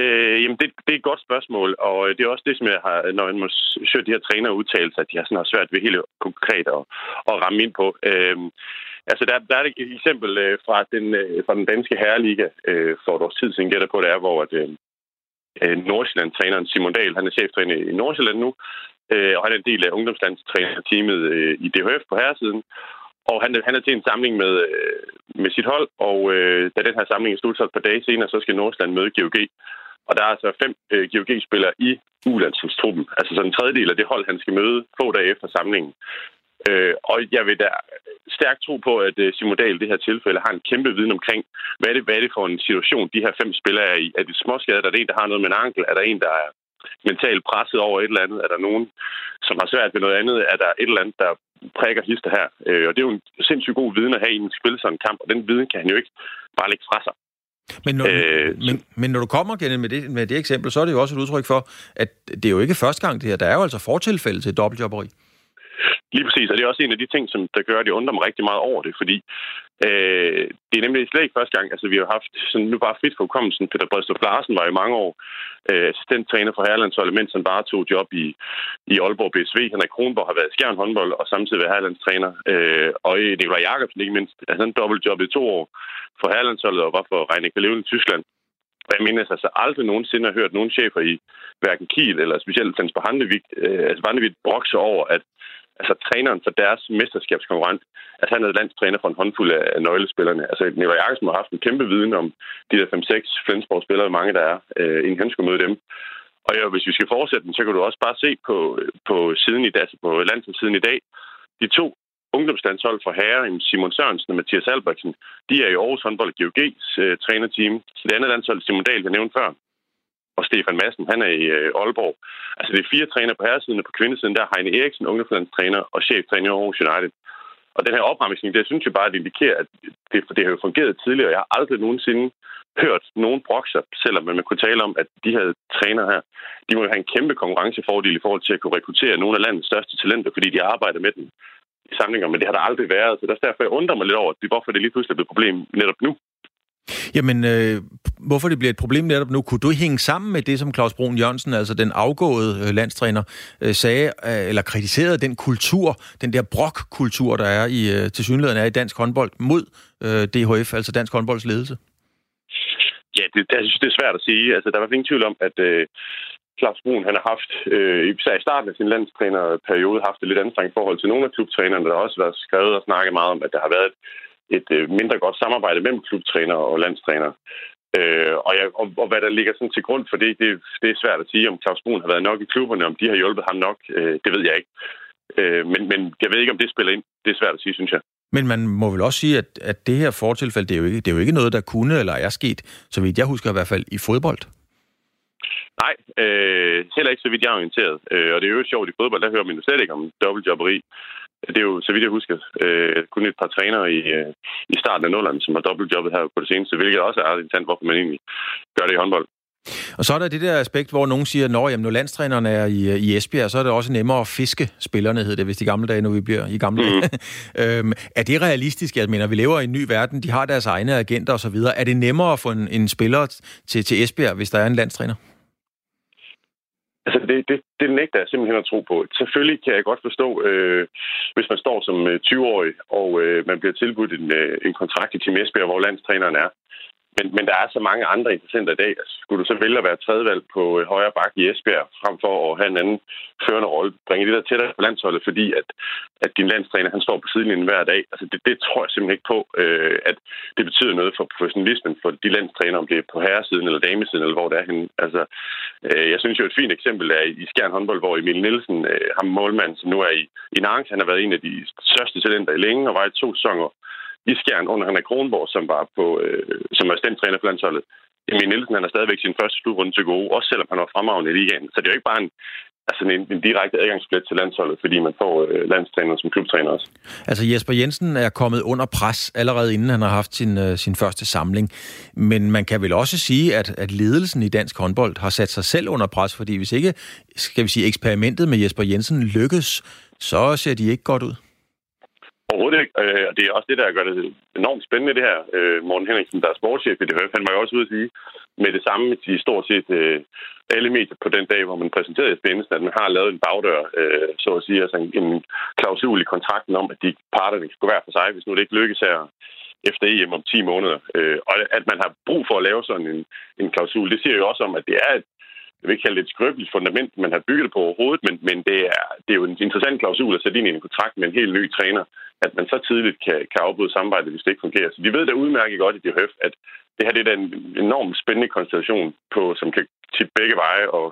Øh, jamen, det, det er et godt spørgsmål, og øh, det er også det, som jeg har, når man må søge de her trænere udtalelse, at de har, sådan, har svært ved helt konkret at, at ramme ind på. Øh, Altså, der, der er et eksempel øh, fra, den, øh, fra den danske herreliga øh, for et års tid siden, gætter på det er, hvor at, øh, øh, Nordsjælland-træneren Simon Dahl, han er cheftræner i Nordsjælland nu, øh, og han er en del af ungdomslandstrænerteamet øh, i DHF på herresiden. Og han, han er til en samling med, øh, med sit hold, og øh, da den her samling er slut et par dage senere, så skal Nordsjælland møde GOG. Og der er altså fem øh, GOG-spillere i ulandstruppen. Altså sådan en tredjedel af det hold, han skal møde få dage efter samlingen. Øh, og jeg vil da stærkt tro på, at øh, Simon Dahl i det her tilfælde har en kæmpe viden omkring, hvad er det, hvad er det for en situation, de her fem spillere er i. Er det småskadet? Er der en, der har noget med en ankel? Er der en, der er mentalt presset over et eller andet? Er der nogen, som har svært ved noget andet? Er der et eller andet, der prikker hister her? Øh, og det er jo en sindssygt god viden at have i en spil sådan en kamp, og den viden kan han jo ikke bare lægge fra sig. Men når, øh, men, men når du kommer igen med det, med det eksempel, så er det jo også et udtryk for, at det er jo ikke første gang det her. Der er jo altså fortilfælde til dobbeltjobberi. Lige præcis, og det er også en af de ting, som der gør, at jeg undrer mig rigtig meget over det, fordi øh, det er nemlig slet ikke første gang, altså vi har haft, sådan, nu bare frit for hukommelsen, Peter Bredstrup Larsen var i mange år øh, assistenttræner for Herlandsholdet, mens han bare tog job i, i Aalborg BSV. Henrik Kronborg har været skjern håndbold og samtidig været Herlandstræner, øh, og Nikolaj Jakobsen ikke mindst, altså han dobbeltjobbede i to år for Herlandsholdet og var for Reinik Levende i Tyskland. Og jeg mener altså aldrig nogensinde har hørt nogen chefer i hverken Kiel eller specielt Flensborg Handevik, øh, altså Handevik brokse over, at altså træneren for deres mesterskabskonkurrent, at han er landstræner for en håndfuld af nøglespillerne. Altså Nikolaj Jakobsen har haft en kæmpe viden om de der 5-6 Flensborg-spillere, mange der er, øh, inden han skulle møde dem. Og ja, hvis vi skal fortsætte den, så kan du også bare se på, på siden i dag, altså på landsholdssiden i dag. De to ungdomslandshold for herre, Simon Sørensen og Mathias Albertsen, de er i Aarhus håndbold GOG's øh, trænerteam. Så det andet landshold, Simon Dahl, jeg nævnte før, og Stefan Madsen, han er i øh, Aalborg. Altså det er fire træner på herresiden, og på kvindesiden, der er Heine Eriksen, ungdomslandstræner og cheftræner i Aarhus United. Og den her opremsning, det synes jeg bare, det indikerer, at det, det har jo fungeret tidligere. Jeg har aldrig nogensinde hørt nogen brokser, selvom man kunne tale om, at de her træner her, de må jo have en kæmpe konkurrencefordel i forhold til at kunne rekruttere nogle af landets største talenter, fordi de arbejder med dem i samlinger, men det har der aldrig været. Så derfor jeg undrer mig lidt over, hvorfor det lige pludselig er blevet et problem netop nu. Jamen, øh, hvorfor det bliver et problem netop nu? Kunne du hænge sammen med det, som Claus Brun Jørgensen, altså den afgåede øh, landstræner, øh, sagde, øh, eller kritiserede den kultur, den der brok-kultur, der er i, øh, til er i dansk håndbold mod øh, DHF, altså dansk håndbolds ledelse? Ja, det, det, jeg synes, det er svært at sige. Altså, der var ingen tvivl om, at øh, Claus Brun, han har haft, øh, især i starten af sin landstrænerperiode, haft et lidt anstrengt forhold til nogle af klubtrænerne. Der har også været skrevet og snakket meget om, at der har været et øh, mindre godt samarbejde mellem klubtræner og landstræner. Øh, og, jeg, og, og hvad der ligger sådan til grund for det, det, det er svært at sige, om Claus Brun har været nok i klubberne, om de har hjulpet ham nok, øh, det ved jeg ikke. Øh, men, men jeg ved ikke, om det spiller ind. Det er svært at sige, synes jeg. Men man må vel også sige, at, at det her fortilfælde, det er, jo ikke, det er jo ikke noget, der kunne eller er sket, så vidt jeg husker i hvert fald, i fodbold. Nej, øh, heller ikke så vidt jeg er orienteret. Øh, og det er jo sjovt i fodbold, der hører man jo slet ikke om dobbeltjobberi. Det er jo, så vidt jeg husker, øh, kun et par trænere i, øh, i starten af nullerne, som har dobbeltjobbet her på det seneste, hvilket også er interessant, hvorfor man egentlig gør det i håndbold. Og så er der det der aspekt, hvor nogen siger, at jamen, når landstræneren er i, i Esbjerg, så er det også nemmere at fiske spillerne, hed det hvis de gamle dage, når vi bliver i gamle dage. Mm. øhm, er det realistisk? Jeg mener, vi lever i en ny verden, de har deres egne agenter osv. Er det nemmere at få en, en spiller til, til Esbjerg, hvis der er en landstræner? Altså, det, det, det nægter jeg simpelthen at tro på. Selvfølgelig kan jeg godt forstå, øh, hvis man står som øh, 20-årig, og øh, man bliver tilbudt en, øh, en kontrakt i Team Esbjerg, hvor landstræneren er. Men, men der er så mange andre interessenter i dag. Altså, skulle du så vælge at være tredjevalg på øh, højre bak i Esbjerg, frem for at have en anden førende rolle, bringe det der tættere på landsholdet, fordi at, at din landstræner han står på sidelinjen hver dag. Altså, det, det tror jeg simpelthen ikke på, øh, at det betyder noget for professionalismen for de landstræner, om det er på herresiden eller damesiden, eller hvor det er henne. Altså, øh, jeg synes jo, et fint eksempel er i Skjern håndbold, hvor Emil Nielsen, øh, ham målmand, som nu er i, i Nantes, han har været en af de største talenter i længe, og var i to sæsoner i Skjern under Henrik Kronborg, som var på, øh, som var træner for landsholdet. Emil Nielsen han har stadigvæk sin første slutrunde til gode, også selvom han var fremragende i ligaen. Så det er jo ikke bare en, altså en, en direkte adgangsbillet til landsholdet, fordi man får øh, landstræner som klubtræner også. Altså Jesper Jensen er kommet under pres allerede inden han har haft sin, øh, sin første samling. Men man kan vel også sige, at, at ledelsen i dansk håndbold har sat sig selv under pres, fordi hvis ikke, skal vi sige, eksperimentet med Jesper Jensen lykkes, så ser de ikke godt ud. Overhovedet ikke. Øh, og det er også det, der gør det enormt spændende, det her. Øh, Morten Henriksen, der er sportschef i DHF, han var jo også ude at sige med det samme til stort set øh, alle medier på den dag, hvor man præsenterede Spændelsen, at man har lavet en bagdør, øh, så at sige, altså en, klausul i kontrakten om, at de parterne skal gå hver for sig, hvis nu det ikke lykkes her efter EM om 10 måneder. Øh, og at man har brug for at lave sådan en, en klausul, det siger jo også om, at det er et jeg vil ikke kalde det et skrøbeligt fundament, man har bygget på overhovedet, men, men det, er, det er jo en interessant klausul at sætte ind i en kontrakt med en helt ny træner, at man så tidligt kan, kan afbryde samarbejdet, hvis det ikke fungerer. Så de ved da udmærket godt i DHF, at det her det er en enormt spændende konstellation, på, som kan tippe begge veje, og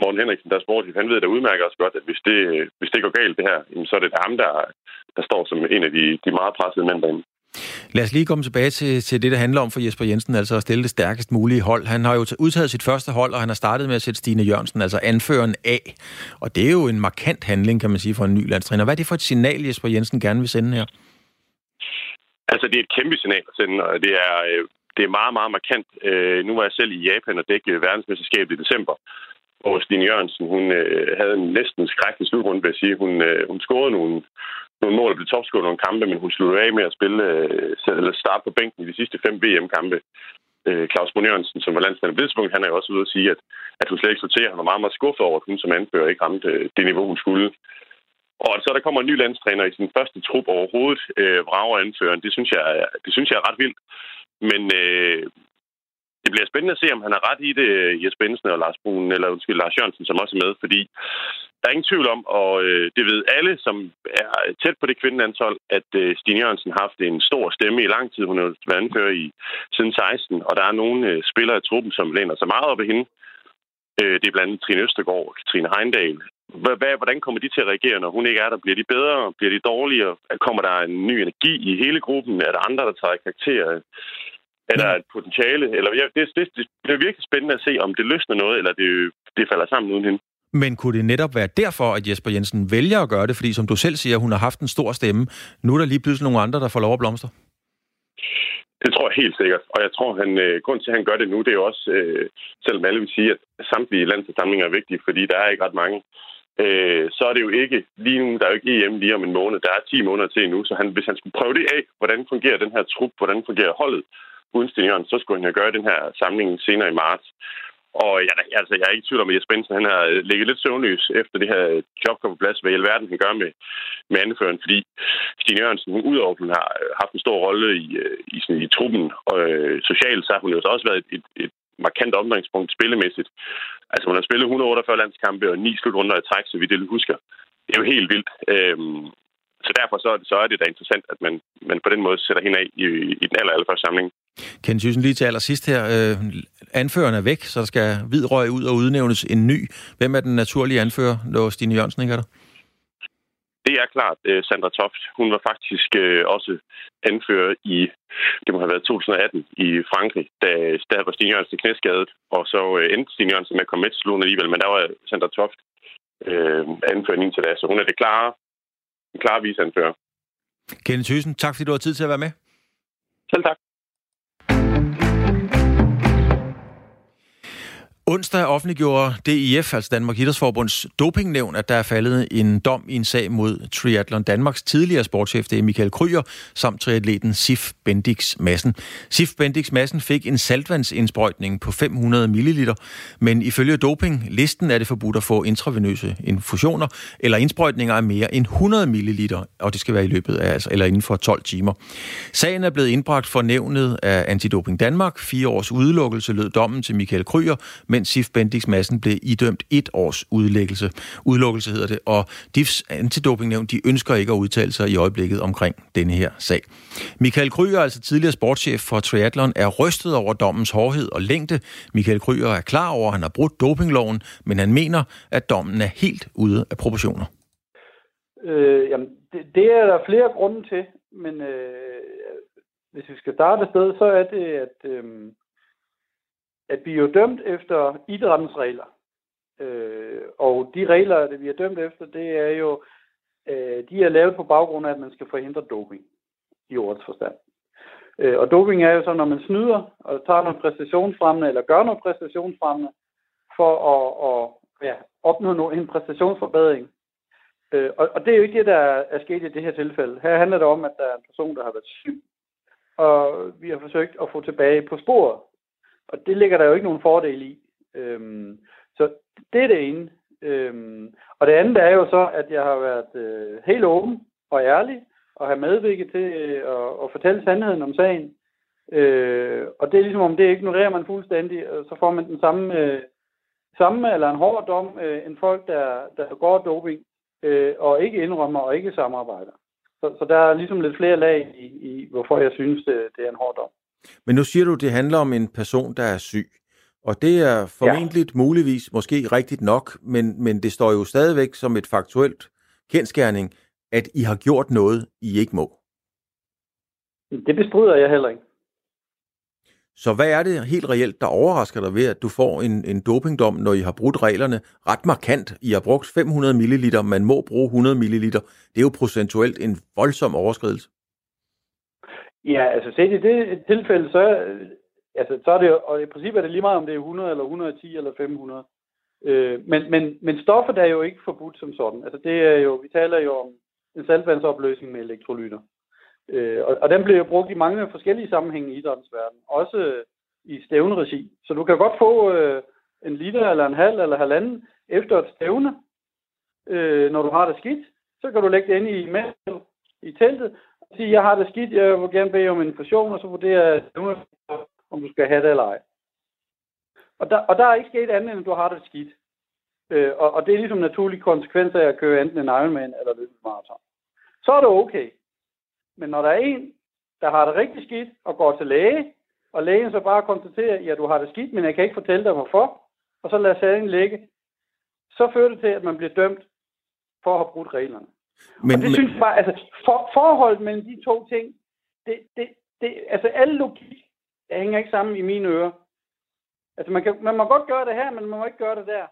Morten Henriksen, der er sportiv, han ved da udmærket også godt, at hvis det, hvis det går galt det her, så er det ham, der, der står som en af de, de meget pressede mænd derinde. Lad os lige komme tilbage til, til det, der handler om for Jesper Jensen, altså at stille det stærkest mulige hold. Han har jo udtaget sit første hold, og han har startet med at sætte Stine Jørgensen, altså anføreren af. Og det er jo en markant handling, kan man sige, for en ny landstræner. Hvad er det for et signal, Jesper Jensen gerne vil sende her? Altså, det er et kæmpe signal at sende, og det er, øh, det er meget, meget markant. Øh, nu var jeg selv i Japan og dækkede verdensmesterskabet i december, hvor Stine Jørgensen, hun øh, havde en næsten skrækkelig slutrunde, vil jeg sige. Hun, øh, hun scorede nogle, nogle mål og blev topscorer nogle kampe, men hun sluttede af med at spille, øh, eller starte på bænken i de sidste fem VM-kampe. Øh, Claus Bonjørnsen, som var landstræner på det han er jo også ude at sige, at, at hun slet ikke sorterer. Han var meget, meget skuffet over, at hun som anfører ikke ramte øh, det niveau, hun skulle. Og så der kommer en ny landstræner i sin første trup overhovedet, øh, vrager anføreren, det synes, jeg, det synes jeg er ret vildt. Men øh, det bliver spændende at se, om han har ret i det, øh, Jesper Bensen og Lars Brun, eller undskyld, Lars Jørgensen, som også er med, fordi der er ingen tvivl om, og øh, det ved alle, som er tæt på det kvindelandshold, at øh, Stine Jørgensen har haft en stor stemme i lang tid. Hun har været anfører i siden 16, og der er nogle øh, spillere i truppen, som læner sig meget op af hende. Øh, det er blandt andet Trine Østergaard og Katrine Heindal. Hvordan kommer de til at reagere, når hun ikke er der? Bliver de bedre? Bliver de dårligere? Kommer der en ny energi i hele gruppen? Er der andre, der tager karakter? Er der et potentiale? Eller, ja, det, det, det er virkelig spændende at se, om det løsner noget, eller det, det falder sammen uden hende. Men kunne det netop være derfor, at Jesper Jensen vælger at gøre det? Fordi som du selv siger, hun har haft en stor stemme. Nu er der lige pludselig nogle andre, der får lov at blomstre. Det tror jeg helt sikkert. Og jeg tror, han øh, grund til, at han gør det nu, det er jo også, øh, selvom alle vil sige, at samtlige landsforsamlinger er vigtige, fordi der er ikke ret mange, øh, så er det jo ikke lige nu, der er jo ikke EM lige om en måned. Der er 10 måneder til nu, så han, hvis han skulle prøve det af, hvordan fungerer den her trup, hvordan fungerer holdet uden Sten så skulle han jo gøre den her samling senere i marts. Og jeg, altså, jeg er ikke i tvivl om, at Jesper Benson, han har øh, ligget lidt søvnløs efter det her job kom på plads, hvad i alverden han gør med, med anføren, fordi Stine Jørgensen, hun udover at hun har øh, haft en stor rolle i, øh, i, sådan, i truppen, og øh, socialt, så har hun jo også været et, et, et markant omdrejningspunkt spillemæssigt. Altså, hun har spillet 148 landskampe og ni slutrunder i træk, så vi det husker. Det er jo helt vildt. Øhm, så derfor så, så er det da interessant, at man, man på den måde sætter hende af i, i den aller, allerførste samling. Kent Thyssen, lige til allersidst her. Øh, anføreren er væk, så der skal hvid røg ud og udnævnes en ny. Hvem er den naturlige anfører, når Stine Jørgensen ikke er der? Det er klart uh, Sandra Toft. Hun var faktisk uh, også anfører i, det må have været 2018 i Frankrig, da, der var Stine Jørgensen knæskadet, og så uh, endte Stine Jørgensen med at komme med til slutten alligevel, men der var Sandra Toft uh, anfører indtil da, så hun er det klare, en klare visanfører. Kenneth Thyssen, tak fordi du har tid til at være med. Selv tak. Onsdag offentliggjorde DIF, altså Danmark Idrætsforbunds dopingnævn, at der er faldet en dom i en sag mod Triathlon Danmarks tidligere sportschef, det er Michael Kryer, samt triatleten Sif Bendix Madsen. Sif Bendix Madsen fik en saltvandsindsprøjtning på 500 ml, men ifølge dopinglisten er det forbudt at få intravenøse infusioner eller indsprøjtninger af mere end 100 ml, og det skal være i løbet af, altså, eller inden for 12 timer. Sagen er blevet indbragt for nævnet af Antidoping Danmark. Fire års udelukkelse lød dommen til Michael Kryer, men mens Sif Bendix Madsen blev idømt et års udlæggelse. Udlukkelse hedder det, og DIFs antidopingnævn, de ønsker ikke at udtale sig i øjeblikket omkring denne her sag. Michael Kryger, altså tidligere sportschef for Triathlon, er rystet over dommens hårdhed og længde. Michael Kryger er klar over, at han har brudt dopingloven, men han mener, at dommen er helt ude af proportioner. Øh, jamen, det, det er der flere grunde til, men øh, hvis vi skal starte et sted, så er det, at øh, at vi er jo dømt efter idrættens regler. Øh, og de regler, det vi er dømt efter, det er jo, øh, de er lavet på baggrund af, at man skal forhindre doping i ordets forstand. Øh, og doping er jo så, når man snyder og tager noget præstationsfremmende, eller gør noget præstationsfremmende, for at, at ja, opnå en præstationsforbedring. Øh, og, og det er jo ikke det, der er sket i det her tilfælde. Her handler det om, at der er en person, der har været syg, og vi har forsøgt at få tilbage på sporet. Og det ligger der jo ikke nogen fordel i. Øhm, så det er det ene. Øhm, og det andet er jo så, at jeg har været øh, helt åben og ærlig, og har medvirket til øh, at, at fortælle sandheden om sagen. Øh, og det er ligesom, om det ignorerer man fuldstændig, og så får man den samme, øh, samme eller en hård dom, øh, end folk, der, der går doping, øh, og ikke indrømmer og ikke samarbejder. Så, så der er ligesom lidt flere lag i, i hvorfor jeg synes, det, det er en hård dom. Men nu siger du, det handler om en person, der er syg. Og det er formentlig ja. muligvis måske rigtigt nok, men, men det står jo stadigvæk som et faktuelt kendskærning, at I har gjort noget, I ikke må. Det bestrider jeg heller ikke. Så hvad er det helt reelt, der overrasker dig ved, at du får en, en dopingdom, når I har brudt reglerne ret markant? I har brugt 500 ml, man må bruge 100 ml. Det er jo procentuelt en voldsom overskridelse. Ja, altså set i det tilfælde, så, altså, så er det og i princippet er det lige meget, om det er 100 eller 110 eller 500. Øh, men, men, men stoffet er jo ikke forbudt som sådan. Altså det er jo, vi taler jo om en saltvandsopløsning med elektrolytter. Øh, og, og den bliver jo brugt i mange forskellige sammenhænge i idrættens verden, også i stævneregi. Så du kan godt få øh, en liter eller en halv eller halvanden efter et stævne, øh, når du har det skidt. Så kan du lægge det ind i mælk i teltet sige, jeg har det skidt, jeg vil gerne bede om en infusion, og så vurderer jeg, om du skal have det eller ej. Og der, og der er ikke sket andet, end at du har det skidt. Øh, og, og det er ligesom naturlige konsekvenser af at køre enten en Ironman eller løbe maraton. Så er det okay. Men når der er en, der har det rigtig skidt og går til læge, og lægen så bare konstaterer, ja, du har det skidt, men jeg kan ikke fortælle dig hvorfor, og så lader sagen ligge, så fører det til, at man bliver dømt for at have brudt reglerne. Men, og det men... synes jeg bare, altså for, forholdet mellem de to ting, det, det, det, altså alle logik hænger ikke sammen i mine ører. Altså man, kan, man må godt gøre det her, men man må ikke gøre det der.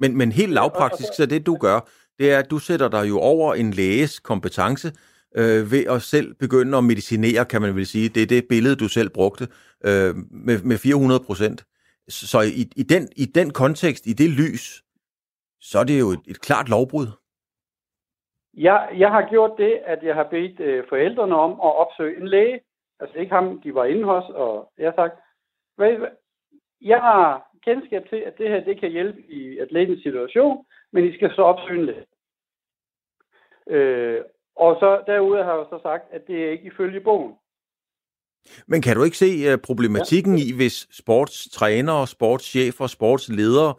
Men, men helt lavpraktisk, så det du gør, det er, at du sætter dig jo over en læges kompetence, øh, ved at selv begynde at medicinere, kan man vel sige. Det er det billede, du selv brugte, øh, med, med 400 procent. Så i, i, den, i den kontekst, i det lys, så er det jo et, et klart lovbrud. Jeg, jeg har gjort det, at jeg har bedt øh, forældrene om at opsøge en læge. Altså ikke ham, de var inde hos, og jeg har sagt, hvad, jeg har kendskab til, at det her det kan hjælpe i atletens situation, men I skal så opsøge en læge. Øh, og så derude har jeg så sagt, at det er ikke ifølge bogen. Men kan du ikke se uh, problematikken ja. i, hvis sportstrænere, sportschefer, sportsledere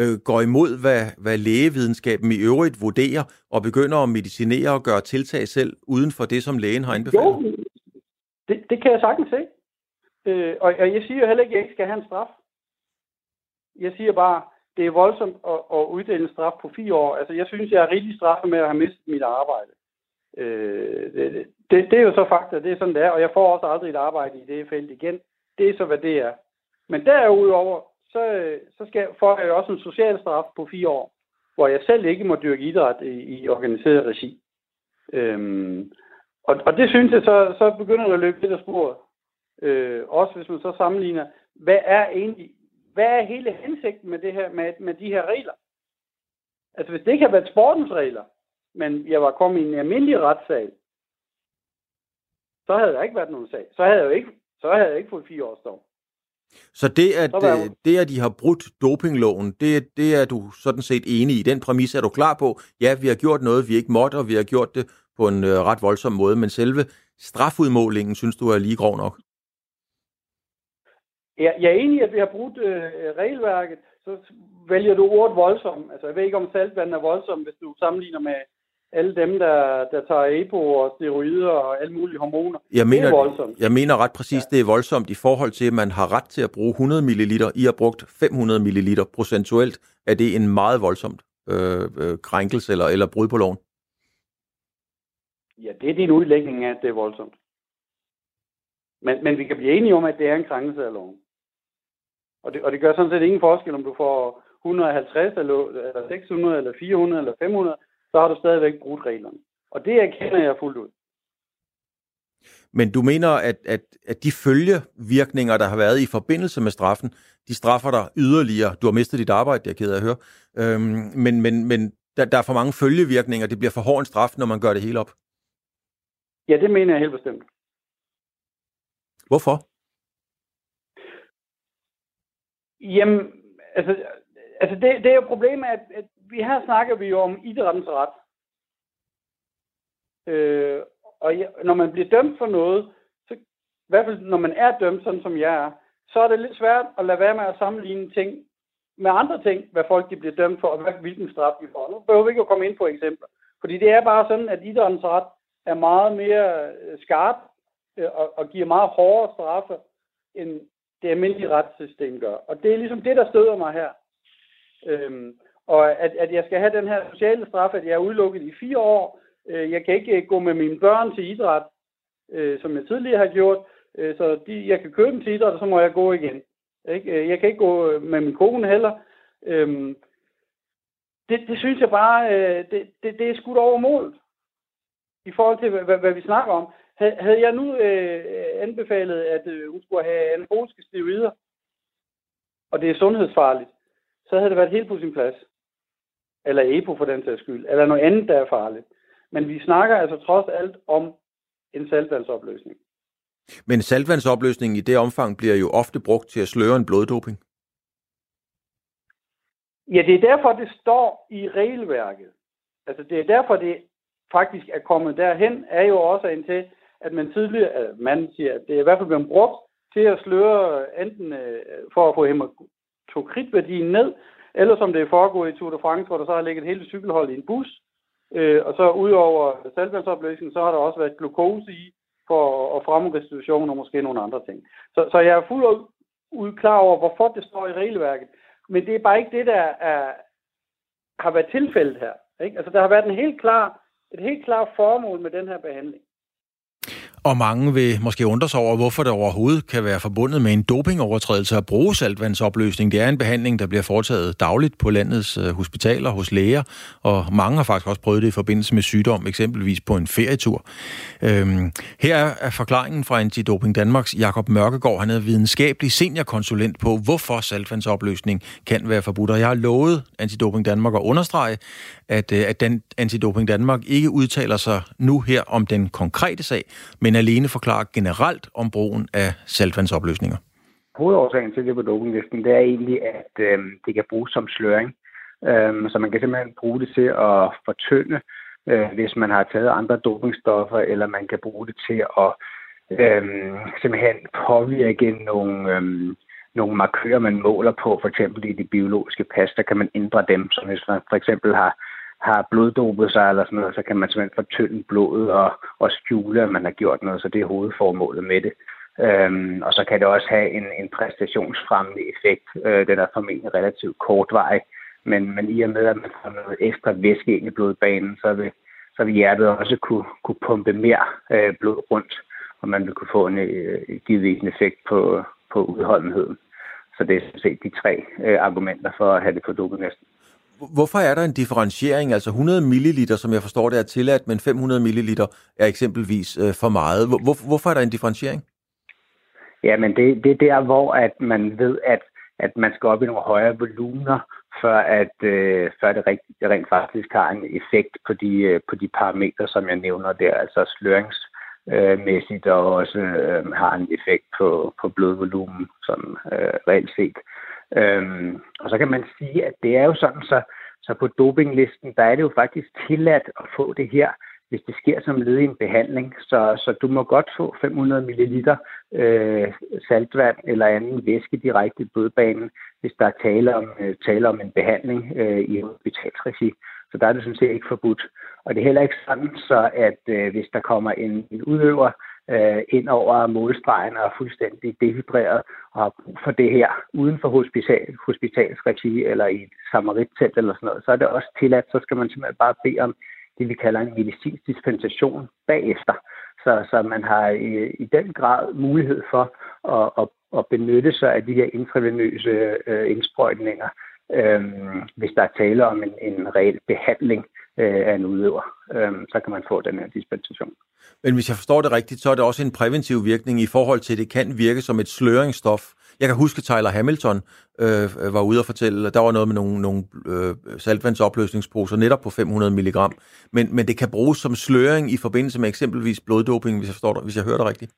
øh, går imod, hvad, hvad lægevidenskaben i øvrigt vurderer, og begynder at medicinere og gøre tiltag selv, uden for det, som lægen har indbefalet? Jo, det, det kan jeg sagtens se. Øh, og, og jeg siger jo heller ikke, at jeg ikke skal have en straf. Jeg siger bare, det er voldsomt at, at uddele en straf på fire år. Altså, jeg synes, jeg er rigtig straffet med at have mistet mit arbejde. Øh, det, det, det er jo så fakta, det er sådan, det er, og jeg får også aldrig et arbejde i det felt igen. Det er så, hvad det er. Men derudover, så, så skal, får jeg også en social straf på fire år, hvor jeg selv ikke må dyrke idræt i, i organiseret regi. Øhm, og, og det synes jeg, så, så begynder det at løbe lidt af sporet. Øh, også hvis man så sammenligner, hvad er egentlig, hvad er hele hensigten med det her, med, med de her regler? Altså hvis det ikke har været sportens regler, men jeg var kommet i en almindelig retssag, så havde der ikke været nogen sag. Så havde jeg jo ikke, så havde jeg ikke fået fire års dom. Så det, at, jeg... det, at de har brudt dopingloven, det, det er du sådan set enig i. Den præmis er du klar på. Ja, vi har gjort noget, vi ikke måtte, og vi har gjort det på en øh, ret voldsom måde, men selve strafudmålingen, synes du er lige grov nok? Ja, jeg er enig i, at vi har brudt øh, regelværket. Så vælger du ordet voldsom. Altså, jeg ved ikke, om saltvand er voldsom, hvis du sammenligner med alle dem, der, der tager EPO og steroider og alle mulige hormoner. Jeg mener, det er voldsomt. Jeg mener ret præcis, ja. det er voldsomt i forhold til, at man har ret til at bruge 100 ml. I har brugt 500 ml procentuelt. Er det en meget voldsomt øh, øh, krænkelse eller, eller brud på loven? Ja, det er din udlægning af, at det er voldsomt. Men, men vi kan blive enige om, at det er en krænkelse af loven. Og det, og det gør sådan set ingen forskel, om du får 150 eller, eller 600 eller 400 eller 500 så har du stadigvæk brugt reglerne. Og det erkender jeg fuldt ud. Men du mener, at, at, at de følgevirkninger, der har været i forbindelse med straffen, de straffer dig yderligere. Du har mistet dit arbejde, det er jeg ked af at høre. Øhm, men, men, men der, der er for mange følgevirkninger, det bliver for hård en straf, når man gør det hele op? Ja, det mener jeg helt bestemt. Hvorfor? Jamen, altså, altså det, det er jo problemet, at, at vi her snakker vi jo om idrættens ret. Øh, og jeg, når man bliver dømt for noget, så, i hvert fald når man er dømt, sådan som jeg er, så er det lidt svært at lade være med at sammenligne ting med andre ting, hvad folk de bliver dømt for, og hvad, hvilken straf de får. Nu behøver vi ikke at komme ind på eksempler. Fordi det er bare sådan, at idrættens ret er meget mere øh, skarp øh, og, og giver meget hårdere straffe, end det almindelige retssystem gør. Og det er ligesom det, der støder mig her. Øhm, og at, at jeg skal have den her sociale straf, at jeg er udelukket i fire år. Øh, jeg kan ikke øh, gå med mine børn til idræt, øh, som jeg tidligere har gjort. Øh, så de, jeg kan købe dem til idræt, og så må jeg gå igen. Ikke? Øh, jeg kan ikke gå øh, med min kone heller. Øhm, det, det synes jeg bare, øh, det, det, det er skudt over målet i forhold til, hvad, hvad vi snakker om. Havde jeg nu øh, anbefalet, at øh, hun skulle have anaboliske steroider, og det er sundhedsfarligt, så havde det været helt på sin plads. Eller EPO for den sags skyld. Eller noget andet, der er farligt. Men vi snakker altså trods alt om en saltvandsopløsning. Men saltvandsopløsning i det omfang bliver jo ofte brugt til at sløre en bloddoping. Ja, det er derfor, det står i regelværket. Altså, det er derfor, det faktisk er kommet derhen, er jo også en til, at man tidligere, man siger, at det er i hvert fald blevet brugt til at sløre enten øh, for at få hematokritværdien ned, eller som det er foregået i Tour de France, hvor der så har ligget et helt cykelhold i en bus, øh, og så udover saltvandsopløsningen, så har der også været glukose i, for at fremme restitution og måske nogle andre ting. Så, så jeg er fuldt ud klar over, hvorfor det står i regelværket. Men det er bare ikke det, der er, har været tilfældet her. Ikke? Altså, der har været en helt klar, et helt klart formål med den her behandling. Og mange vil måske undre sig over, hvorfor det overhovedet kan være forbundet med en dopingovertrædelse at bruge saltvandsopløsning. Det er en behandling, der bliver foretaget dagligt på landets øh, hospitaler hos læger, og mange har faktisk også prøvet det i forbindelse med sygdom, eksempelvis på en ferietur. Øhm, her er forklaringen fra Antidoping Danmarks Jakob Mørkegaard. Han er videnskabelig seniorkonsulent på, hvorfor saltvandsopløsning kan være forbudt. Og jeg har lovet Antidoping Danmark at understrege, at, øh, at den Antidoping Danmark ikke udtaler sig nu her om den konkrete sag, men alene forklarer generelt om brugen af saltvandsopløsninger. Hovedårsagen til det på dopinglisten, det er egentlig, at øh, det kan bruges som sløring. Øh, så man kan simpelthen bruge det til at fortynde, øh, hvis man har taget andre dopingstoffer, eller man kan bruge det til at øh, simpelthen påvirke nogle, øh, nogle markører, man måler på, for eksempel i det biologiske pas, der kan man ændre dem. Så hvis man for eksempel har har bloddopet sig eller sådan noget, så kan man simpelthen fortynde blodet og, og skjule, at man har gjort noget, så det er hovedformålet med det. Øhm, og så kan det også have en, en præstationsfremmende effekt. Øh, den er formentlig relativt kortvarig, men, men i og med, at man får noget ekstra væske ind i blodbanen, så vil, så vil hjertet også kunne, kunne pumpe mere øh, blod rundt, og man vil kunne få en, øh, givet en effekt på, på udholdenheden. Så det er sådan set de tre øh, argumenter for at have det på dopinglisten. Hvorfor er der en differentiering? Altså 100 ml, som jeg forstår det er tilladt, men 500 ml er eksempelvis øh, for meget. Hvor, hvorfor er der en differentiering? Ja, men det, det er der, hvor at man ved, at, at man skal op i nogle højere volumener, før, at, øh, før det, rent, det rent faktisk har en effekt på de, øh, på de parametre, som jeg nævner der, altså sløringsmæssigt, øh, og også øh, har en effekt på, på blodvolumen, som øh, reelt set. Øhm, og så kan man sige, at det er jo sådan, så, så på dopinglisten, der er det jo faktisk tilladt at få det her, hvis det sker som led i en behandling. Så, så du må godt få 500 ml øh, saltvand eller anden væske direkte i blodbanen, hvis der er tale om, øh, tale om en behandling øh, i hospitalsregi. Så der er det sådan set ikke forbudt. Og det er heller ikke sådan, så at øh, hvis der kommer en, en udøver, øh, ind over målstregen og er fuldstændig dehydreret og har brug for det her uden for hospital, hospitalsregi eller i et samarittelt eller sådan noget, så er det også tilladt, så skal man simpelthen bare bede om det, vi kalder en medicinsk dispensation bagefter. Så, så man har i, i den grad mulighed for at, at, at benytte sig af de her intravenøse øh, indsprøjtninger, øh, hvis der er tale om en, en reel behandling øh, Øh, af en udøver, øh, så kan man få den her dispensation. Men hvis jeg forstår det rigtigt, så er det også en præventiv virkning i forhold til, at det kan virke som et sløringsstof Jeg kan huske, Tyler Hamilton øh, var ude og fortælle, at der var noget med nogle, nogle øh, saltvandsopløsningsposer netop på 500 mg. Men, men det kan bruges som sløring i forbindelse med eksempelvis bloddoping, hvis jeg, forstår det, hvis jeg hører det rigtigt.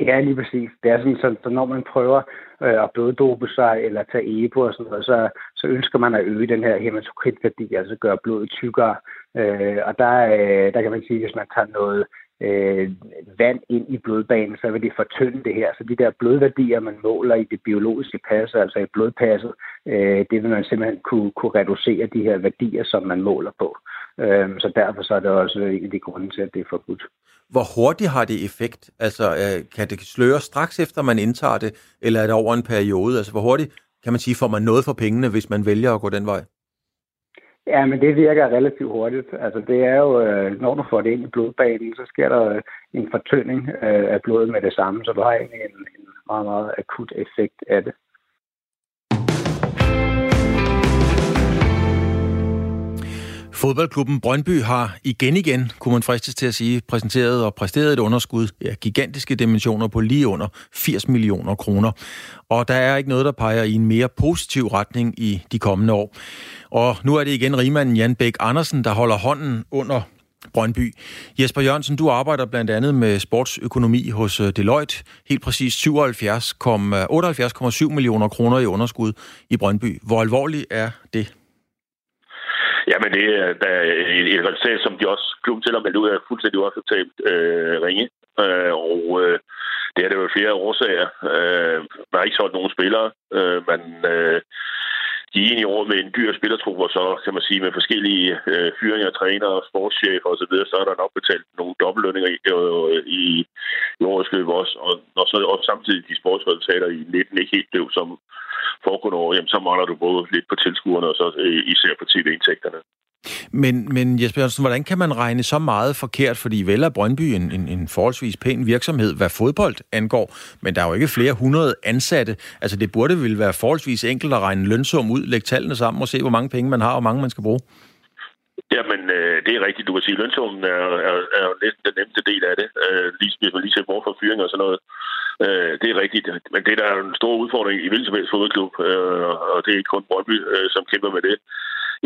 Ja, lige præcis. Det er sådan, så, så når man prøver øh, at bloddope sig eller tage EPO og sådan noget, så, så ønsker man at øge den her hematokritværdi, altså gøre blodet tykkere. Øh, og der, øh, der kan man sige, at hvis man tager noget øh, vand ind i blodbanen, så vil det fortynde det her. Så de der blodværdier, man måler i det biologiske pas, altså i blodpasset, øh, det vil man simpelthen kunne, kunne reducere de her værdier, som man måler på. Øh, så derfor så er det også en af de grunde til, at det er forbudt. Hvor hurtigt har det effekt? Altså, øh, kan det sløre straks efter, man indtager det, eller er det over en periode? Altså, hvor hurtigt, kan man sige, får man noget for pengene, hvis man vælger at gå den vej? Ja, men det virker relativt hurtigt. Altså, det er jo, øh, når du får det ind i blodbanen, så sker der en fortynding øh, af blodet med det samme, så du har egentlig en, en meget, meget akut effekt af det. Fodboldklubben Brøndby har igen igen, kunne man fristes til at sige, præsenteret og præsteret et underskud af gigantiske dimensioner på lige under 80 millioner kroner. Og der er ikke noget, der peger i en mere positiv retning i de kommende år. Og nu er det igen rimanden Jan Bæk Andersen, der holder hånden under Brøndby. Jesper Jørgensen, du arbejder blandt andet med sportsøkonomi hos øh, Deloitte. Helt præcis 77,78,7 millioner kroner i underskud i Brøndby. Hvor alvorligt er det? Jamen, det er der er et, et resultat, som de også klubben selv har meldt ud af fuldstændig uacceptabelt øh, ringe. Øh, og øh, det er det jo flere årsager. Øh, man har ikke solgt nogen spillere. Øh, man, øh, de er enige over med en dyr spillertrup, og så kan man sige med forskellige øh, fyringer trænere, sportschefer osv., så, videre, så er der nok betalt nogle dobbeltlønninger i, øh, i, i årets løb også. Og når så også samtidig de sportsresultater i 19 ikke helt blev som foregående år, jamen, så mangler du både lidt på tilskuerne og så øh, især på tv-indtægterne. Men, men Jesper Jørgensen, hvordan kan man regne så meget forkert? Fordi vel er Brøndby en, en, en forholdsvis pæn virksomhed, hvad fodbold angår, men der er jo ikke flere hundrede ansatte. Altså det burde vel være forholdsvis enkelt at regne lønsum ud, lægge tallene sammen og se, hvor mange penge man har og hvor mange man skal bruge. Jamen, øh, det er rigtigt. Du kan sige, at lønsummen er, er, er næsten den nemmeste del af det. Øh, lige, hvis man lige ser bort fra fyringer og sådan noget. Øh, det er rigtigt. Men det, der er en stor udfordring i hvilken som helst fodboldklub, øh, og det er ikke kun Brøndby, øh, som kæmper med det,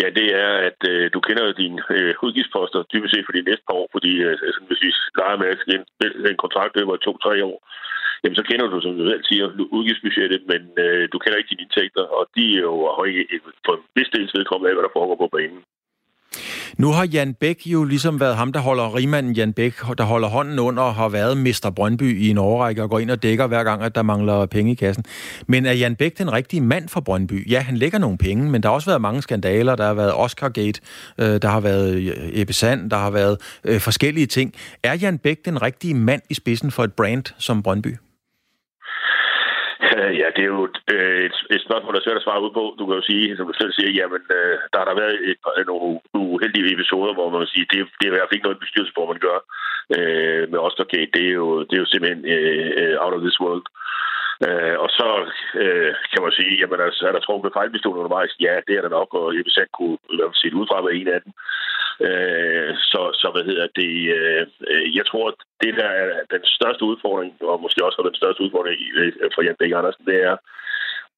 Ja, det er, at øh, du kender dine øh, udgiftsposter dybest set for de næste par år, fordi øh, altså, hvis vi leger med en, en kontrakt over to-tre år, jamen så kender du, som du selv siger, udgiftsbudgettet, men øh, du kender ikke dine indtægter, og de er jo høje øh, for en vis del vedkommende af, hvad der foregår på banen. Nu har Jan Bæk jo ligesom været ham, der holder rimanden Jan Bæk, der holder hånden under og har været Mester Brøndby i en årrække og går ind og dækker hver gang, at der mangler penge i kassen. Men er Jan Bæk den rigtige mand for Brøndby? Ja, han lægger nogle penge, men der har også været mange skandaler. Der har været Oscar Gate, øh, der har været øh, Ebbe Sand, der har været øh, forskellige ting. Er Jan Bæk den rigtige mand i spidsen for et brand som Brøndby? Øh, ja, det er jo et, et, et spørgsmål, der er svært at svare ud på. Du kan jo sige, som du selv siger, jamen, øh, der har der været et, nogle uheldige episoder, hvor man vil sige, det, det er i hvert fald ikke noget bestyrelse, hvor man gør øh, med Oscar Gate. Det er jo, det er jo simpelthen øh, øh out of this world. Øh, og så øh, kan man sige, jamen altså, er der truffet fejlbeslutninger undervejs? Ja, det er der nok, og Ebbe kunne i hvert fald se ud fra være en af dem. Øh, så, så hvad hedder det? Øh, jeg tror, at det der er den største udfordring, og måske også den største udfordring øh, for Jan Bæk Andersen, det er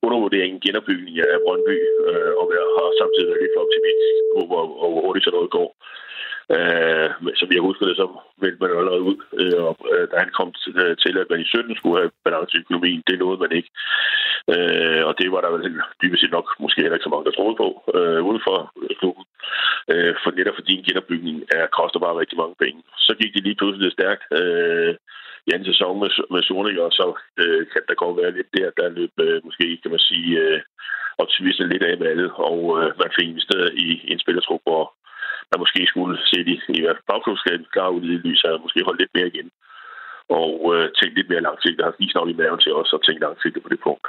undervurderingen genopbygning af Brøndby, øh, og jeg har samtidig været lidt for optimistisk på, hvor, hvor hurtigt sådan noget går. Øh, som jeg husker det, så vendte man allerede ud, øh, og, øh, da han kom til, øh, at man i 17 skulle have balance i økonomien. Det nåede man ikke. Øh, og det var der vel dybest set nok måske heller ikke så mange, der troede på øh, uden for klubben. Øh, for netop fordi en genopbygning er, koster bare rigtig mange penge. Så gik det lige pludselig lidt stærkt. Øh, i anden sæson med, med Soning, og så øh, kan der godt være lidt der, der løb øh, måske, kan man sige, øh, optimisten lidt af med alle, og øh, man fik investeret i en spillertrup, hvor der måske skulle se de i hvert fald bagklubskabet klar ud i lys, og måske holde lidt mere igen. Og øh, tænke lidt mere langsigtet, har vist nok i maven til os at tænke langsigtet på det punkt.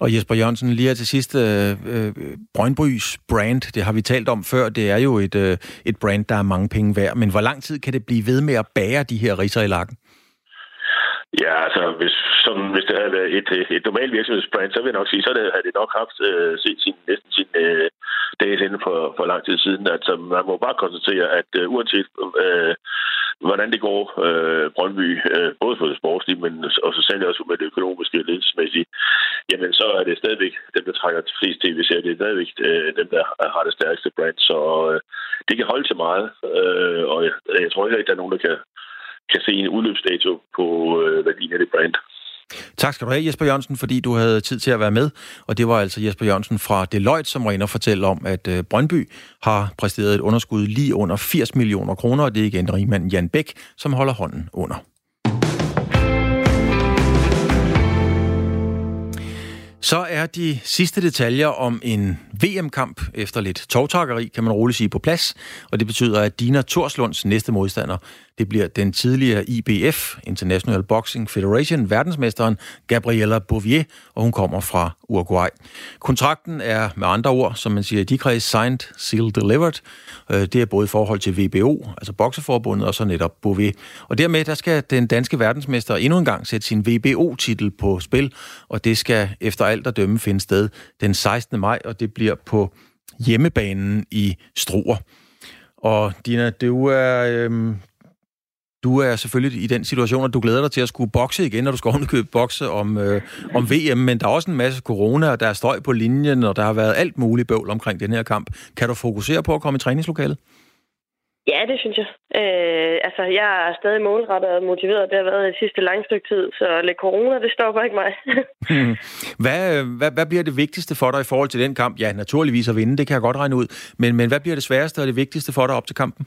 Og Jesper Jørgensen, lige her til sidst, øh, øh, Brøndbys brand, det har vi talt om før, det er jo et, øh, et brand, der er mange penge værd. Men hvor lang tid kan det blive ved med at bære de her riser i lakken? Ja, altså, hvis, som, hvis det havde været et, et normalt virksomhedsbrand, så vil jeg nok sige, så havde det nok haft øh, set sin, næsten sin øh, dages inden for, for lang tid siden. Altså, man må bare konstatere, at øh, uanset øh, hvordan det går øh, Brøndby, øh, både for det sportslige, men og så sandelig også med det økonomiske og ledelsesmæssige, jamen så er det stadigvæk dem, der trækker til flest tv Det er stadigvæk øh, dem, der har det stærkeste brand. Så øh, det kan holde til meget, øh, og jeg, jeg tror ikke, at der er nogen, der kan kan se en udløbsdato på øh, værdien af det brand. Tak skal du have, Jesper Jørgensen, fordi du havde tid til at være med. Og det var altså Jesper Jørgensen fra Deloitte, som var inde og fortælle om, at øh, Brøndby har præsteret et underskud lige under 80 millioner kroner, og det er igen rigmanden Jan Bæk, som holder hånden under. Så er de sidste detaljer om en VM-kamp efter lidt tovtakkeri, kan man roligt sige, på plads. Og det betyder, at Dina Torslunds næste modstander det bliver den tidligere IBF, International Boxing Federation, verdensmesteren Gabriella Bouvier, og hun kommer fra Uruguay. Kontrakten er med andre ord, som man siger i de kreds, signed, sealed, delivered. Øh, det er både i forhold til VBO, altså bokseforbundet, og så netop Bouvier. Og dermed der skal den danske verdensmester endnu en gang sætte sin VBO-titel på spil, og det skal efter alt at dømme finde sted den 16. maj, og det bliver på hjemmebanen i Struer. Og Dina, du er, øhm, du er selvfølgelig i den situation, at du glæder dig til at skulle bokse igen, når du skal købe bokse om, øh, om VM, men der er også en masse corona, og der er støj på linjen, og der har været alt muligt bøvl omkring den her kamp. Kan du fokusere på at komme i træningslokalet? Ja, det synes jeg. Øh, altså, jeg er stadig målrettet og motiveret. Det har været det sidste lange stykke tid, så lidt corona, det stopper ikke mig. hvad, hvad, hvad bliver det vigtigste for dig i forhold til den kamp? Ja, naturligvis at vinde, det kan jeg godt regne ud. Men, men hvad bliver det sværeste og det vigtigste for dig op til kampen?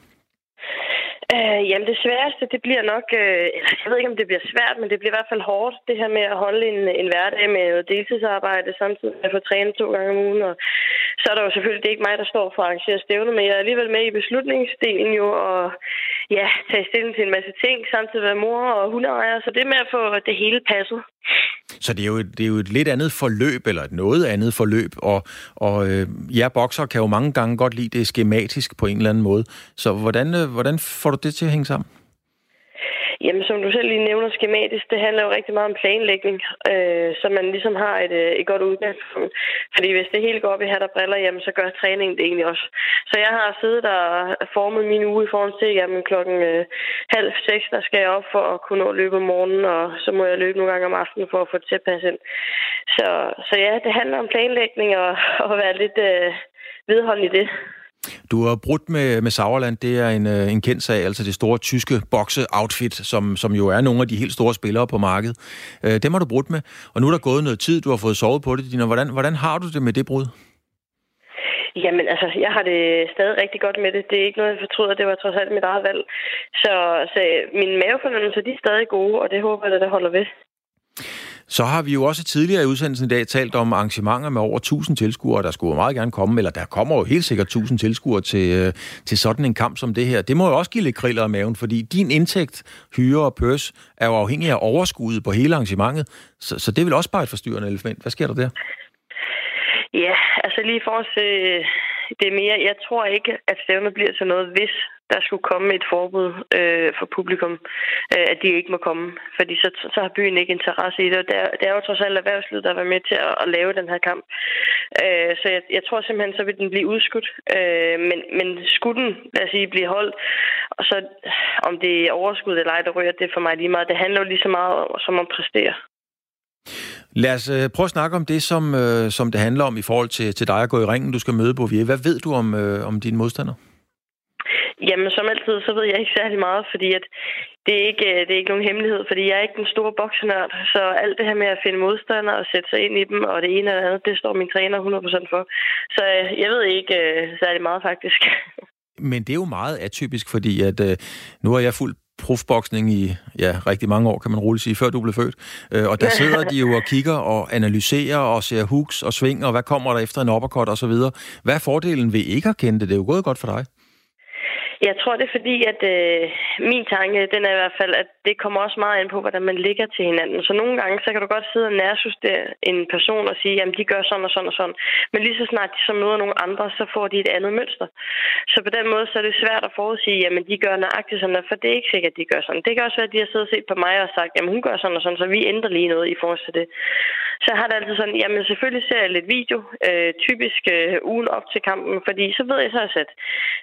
Øh, jamen det sværeste, det bliver nok, øh, jeg ved ikke om det bliver svært, men det bliver i hvert fald hårdt, det her med at holde en, en hverdag med deltidsarbejde, samtidig med at få trænet to gange om ugen. Og så er der jo selvfølgelig, det er ikke mig, der står for at arrangere stævne, men jeg er alligevel med i beslutningsdelen jo, og ja, tage stilling til en masse ting, samtidig være mor og hundeejer, så det med at få det hele passet. Så det er, jo, det er jo et lidt andet forløb, eller et noget andet forløb, og, og øh, jer bokser kan jo mange gange godt lide det skematisk på en eller anden måde. Så hvordan, øh, hvordan får du det til at hænge sammen? Jamen, som du selv lige nævner skematisk, det handler jo rigtig meget om planlægning, øh, så man ligesom har et, øh, et godt udgangspunkt. Fordi hvis det hele går op i hat og briller, jamen, så gør træningen det egentlig også. Så jeg har siddet og formet min uge i forhold til, jamen klokken øh, halv seks, der skal jeg op for at kunne nå at løbe om morgenen, og så må jeg løbe nogle gange om aftenen for at få det til at passe ind. Så, så ja, det handler om planlægning og, og være lidt øh, vedholden i det. Du har brudt med, med Sauerland, det er en, øh, en kendt sag, altså det store tyske bokse-outfit, som, som jo er nogle af de helt store spillere på markedet. Øh, dem har du brudt med, og nu er der gået noget tid, du har fået sovet på det. Dina. Hvordan, hvordan har du det med det brud? Jamen, altså, jeg har det stadig rigtig godt med det. Det er ikke noget, jeg fortryder. Det var trods alt mit eget valg. Så, så øh, mine mavefornemmelser, de er stadig gode, og det håber jeg, at det holder ved. Så har vi jo også tidligere i udsendelsen i dag talt om arrangementer med over 1000 tilskuere, der skulle meget gerne komme, eller der kommer jo helt sikkert 1000 tilskuere til, øh, til sådan en kamp som det her. Det må jo også give lidt kriller i maven, fordi din indtægt, hyre og pøs, er jo afhængig af overskuddet på hele arrangementet. Så, så det vil også bare et forstyrrende element. Hvad sker der der? Ja, altså lige for os, det er mere, jeg tror ikke, at stævnet bliver til noget, hvis der skulle komme et forbud øh, for publikum, øh, at de ikke må komme. Fordi så, så har byen ikke interesse i det. Og det er, det er jo trods alt erhvervslivet, der var med til at, at lave den her kamp. Øh, så jeg, jeg tror simpelthen, så vil den blive udskudt. Øh, men, men skulle den, lad os sige, blive holdt, og så om det er overskud eller ej, der rører det for mig lige meget. Det handler jo lige så meget om, som om at præstere. Lad os øh, prøve at snakke om det, som, øh, som det handler om i forhold til, til dig at gå i ringen. Du skal møde Bouvier. Hvad ved du om, øh, om dine modstandere? Jamen, som altid, så ved jeg ikke særlig meget, fordi at det er ikke, det er ikke nogen hemmelighed, fordi jeg er ikke den store boksenørd, så alt det her med at finde modstandere og sætte sig ind i dem, og det ene eller andet, det står min træner 100% for. Så øh, jeg ved ikke uh, særlig meget, faktisk. Men det er jo meget atypisk, fordi at uh, nu har jeg fuldt profboksning i ja, rigtig mange år, kan man roligt sige, før du blev født. Uh, og der sidder de jo og kigger og analyserer og ser hooks og sving, og hvad kommer der efter en uppercut og så videre. Hvad er fordelen ved ikke at kende det? Det er jo gået godt for dig. Jeg tror, det er fordi, at øh, min tanke, den er i hvert fald, at det kommer også meget an på, hvordan man ligger til hinanden. Så nogle gange, så kan du godt sidde og nærsustere en person og sige, jamen de gør sådan og sådan og sådan. Men lige så snart de så møder nogle andre, så får de et andet mønster. Så på den måde, så er det svært at forudsige, jamen de gør nøjagtigt sådan, for det er ikke sikkert, at de gør sådan. Det kan også være, at de har siddet og set på mig og sagt, jamen hun gør sådan og sådan, så vi ændrer lige noget i forhold til det. Så har det altid sådan, jamen selvfølgelig ser jeg lidt video, øh, typisk øh, ugen op til kampen, fordi så ved jeg så at sætte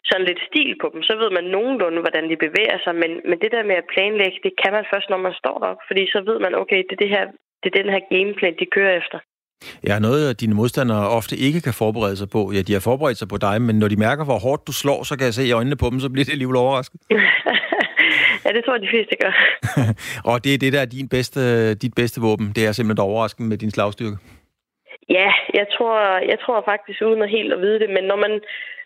sådan lidt stil på dem. Så ved man nogenlunde, hvordan de bevæger sig, men, men det der med at planlægge, det kan man først, når man står der, fordi så ved man, okay, det er, det her, det er den her gameplan, de kører efter. Ja, noget af dine modstandere ofte ikke kan forberede sig på. Ja, de har forberedt sig på dig, men når de mærker, hvor hårdt du slår, så kan jeg se i øjnene på dem, så bliver det alligevel overrasket. ja, det tror jeg, de fleste gør. og det er det, der er din bedste, dit bedste våben. Det er simpelthen overraskende med din slagstyrke. Ja, jeg tror, jeg tror faktisk, uden at helt at vide det, men når man,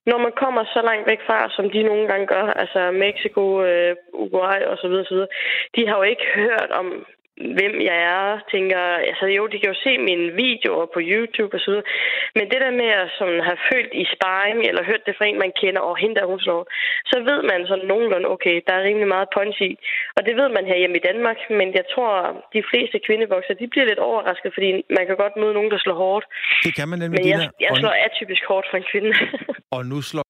når man kommer så langt væk fra, som de nogle gange gør, altså Mexico, øh, Uruguay osv., osv., de har jo ikke hørt om hvem jeg er, tænker, altså jo, de kan jo se mine videoer på YouTube og så videre, men det der med at sådan, have følt i sparring, eller hørt det fra en, man kender, og hende der hun slår, så ved man sådan nogenlunde, okay, der er rimelig meget punch i. Og det ved man her hjemme i Danmark, men jeg tror, de fleste kvindebokser, de bliver lidt overrasket, fordi man kan godt møde nogen, der slår hårdt. Det kan man nemlig. Men jeg, jeg slår atypisk hårdt for en kvinde. og nu slår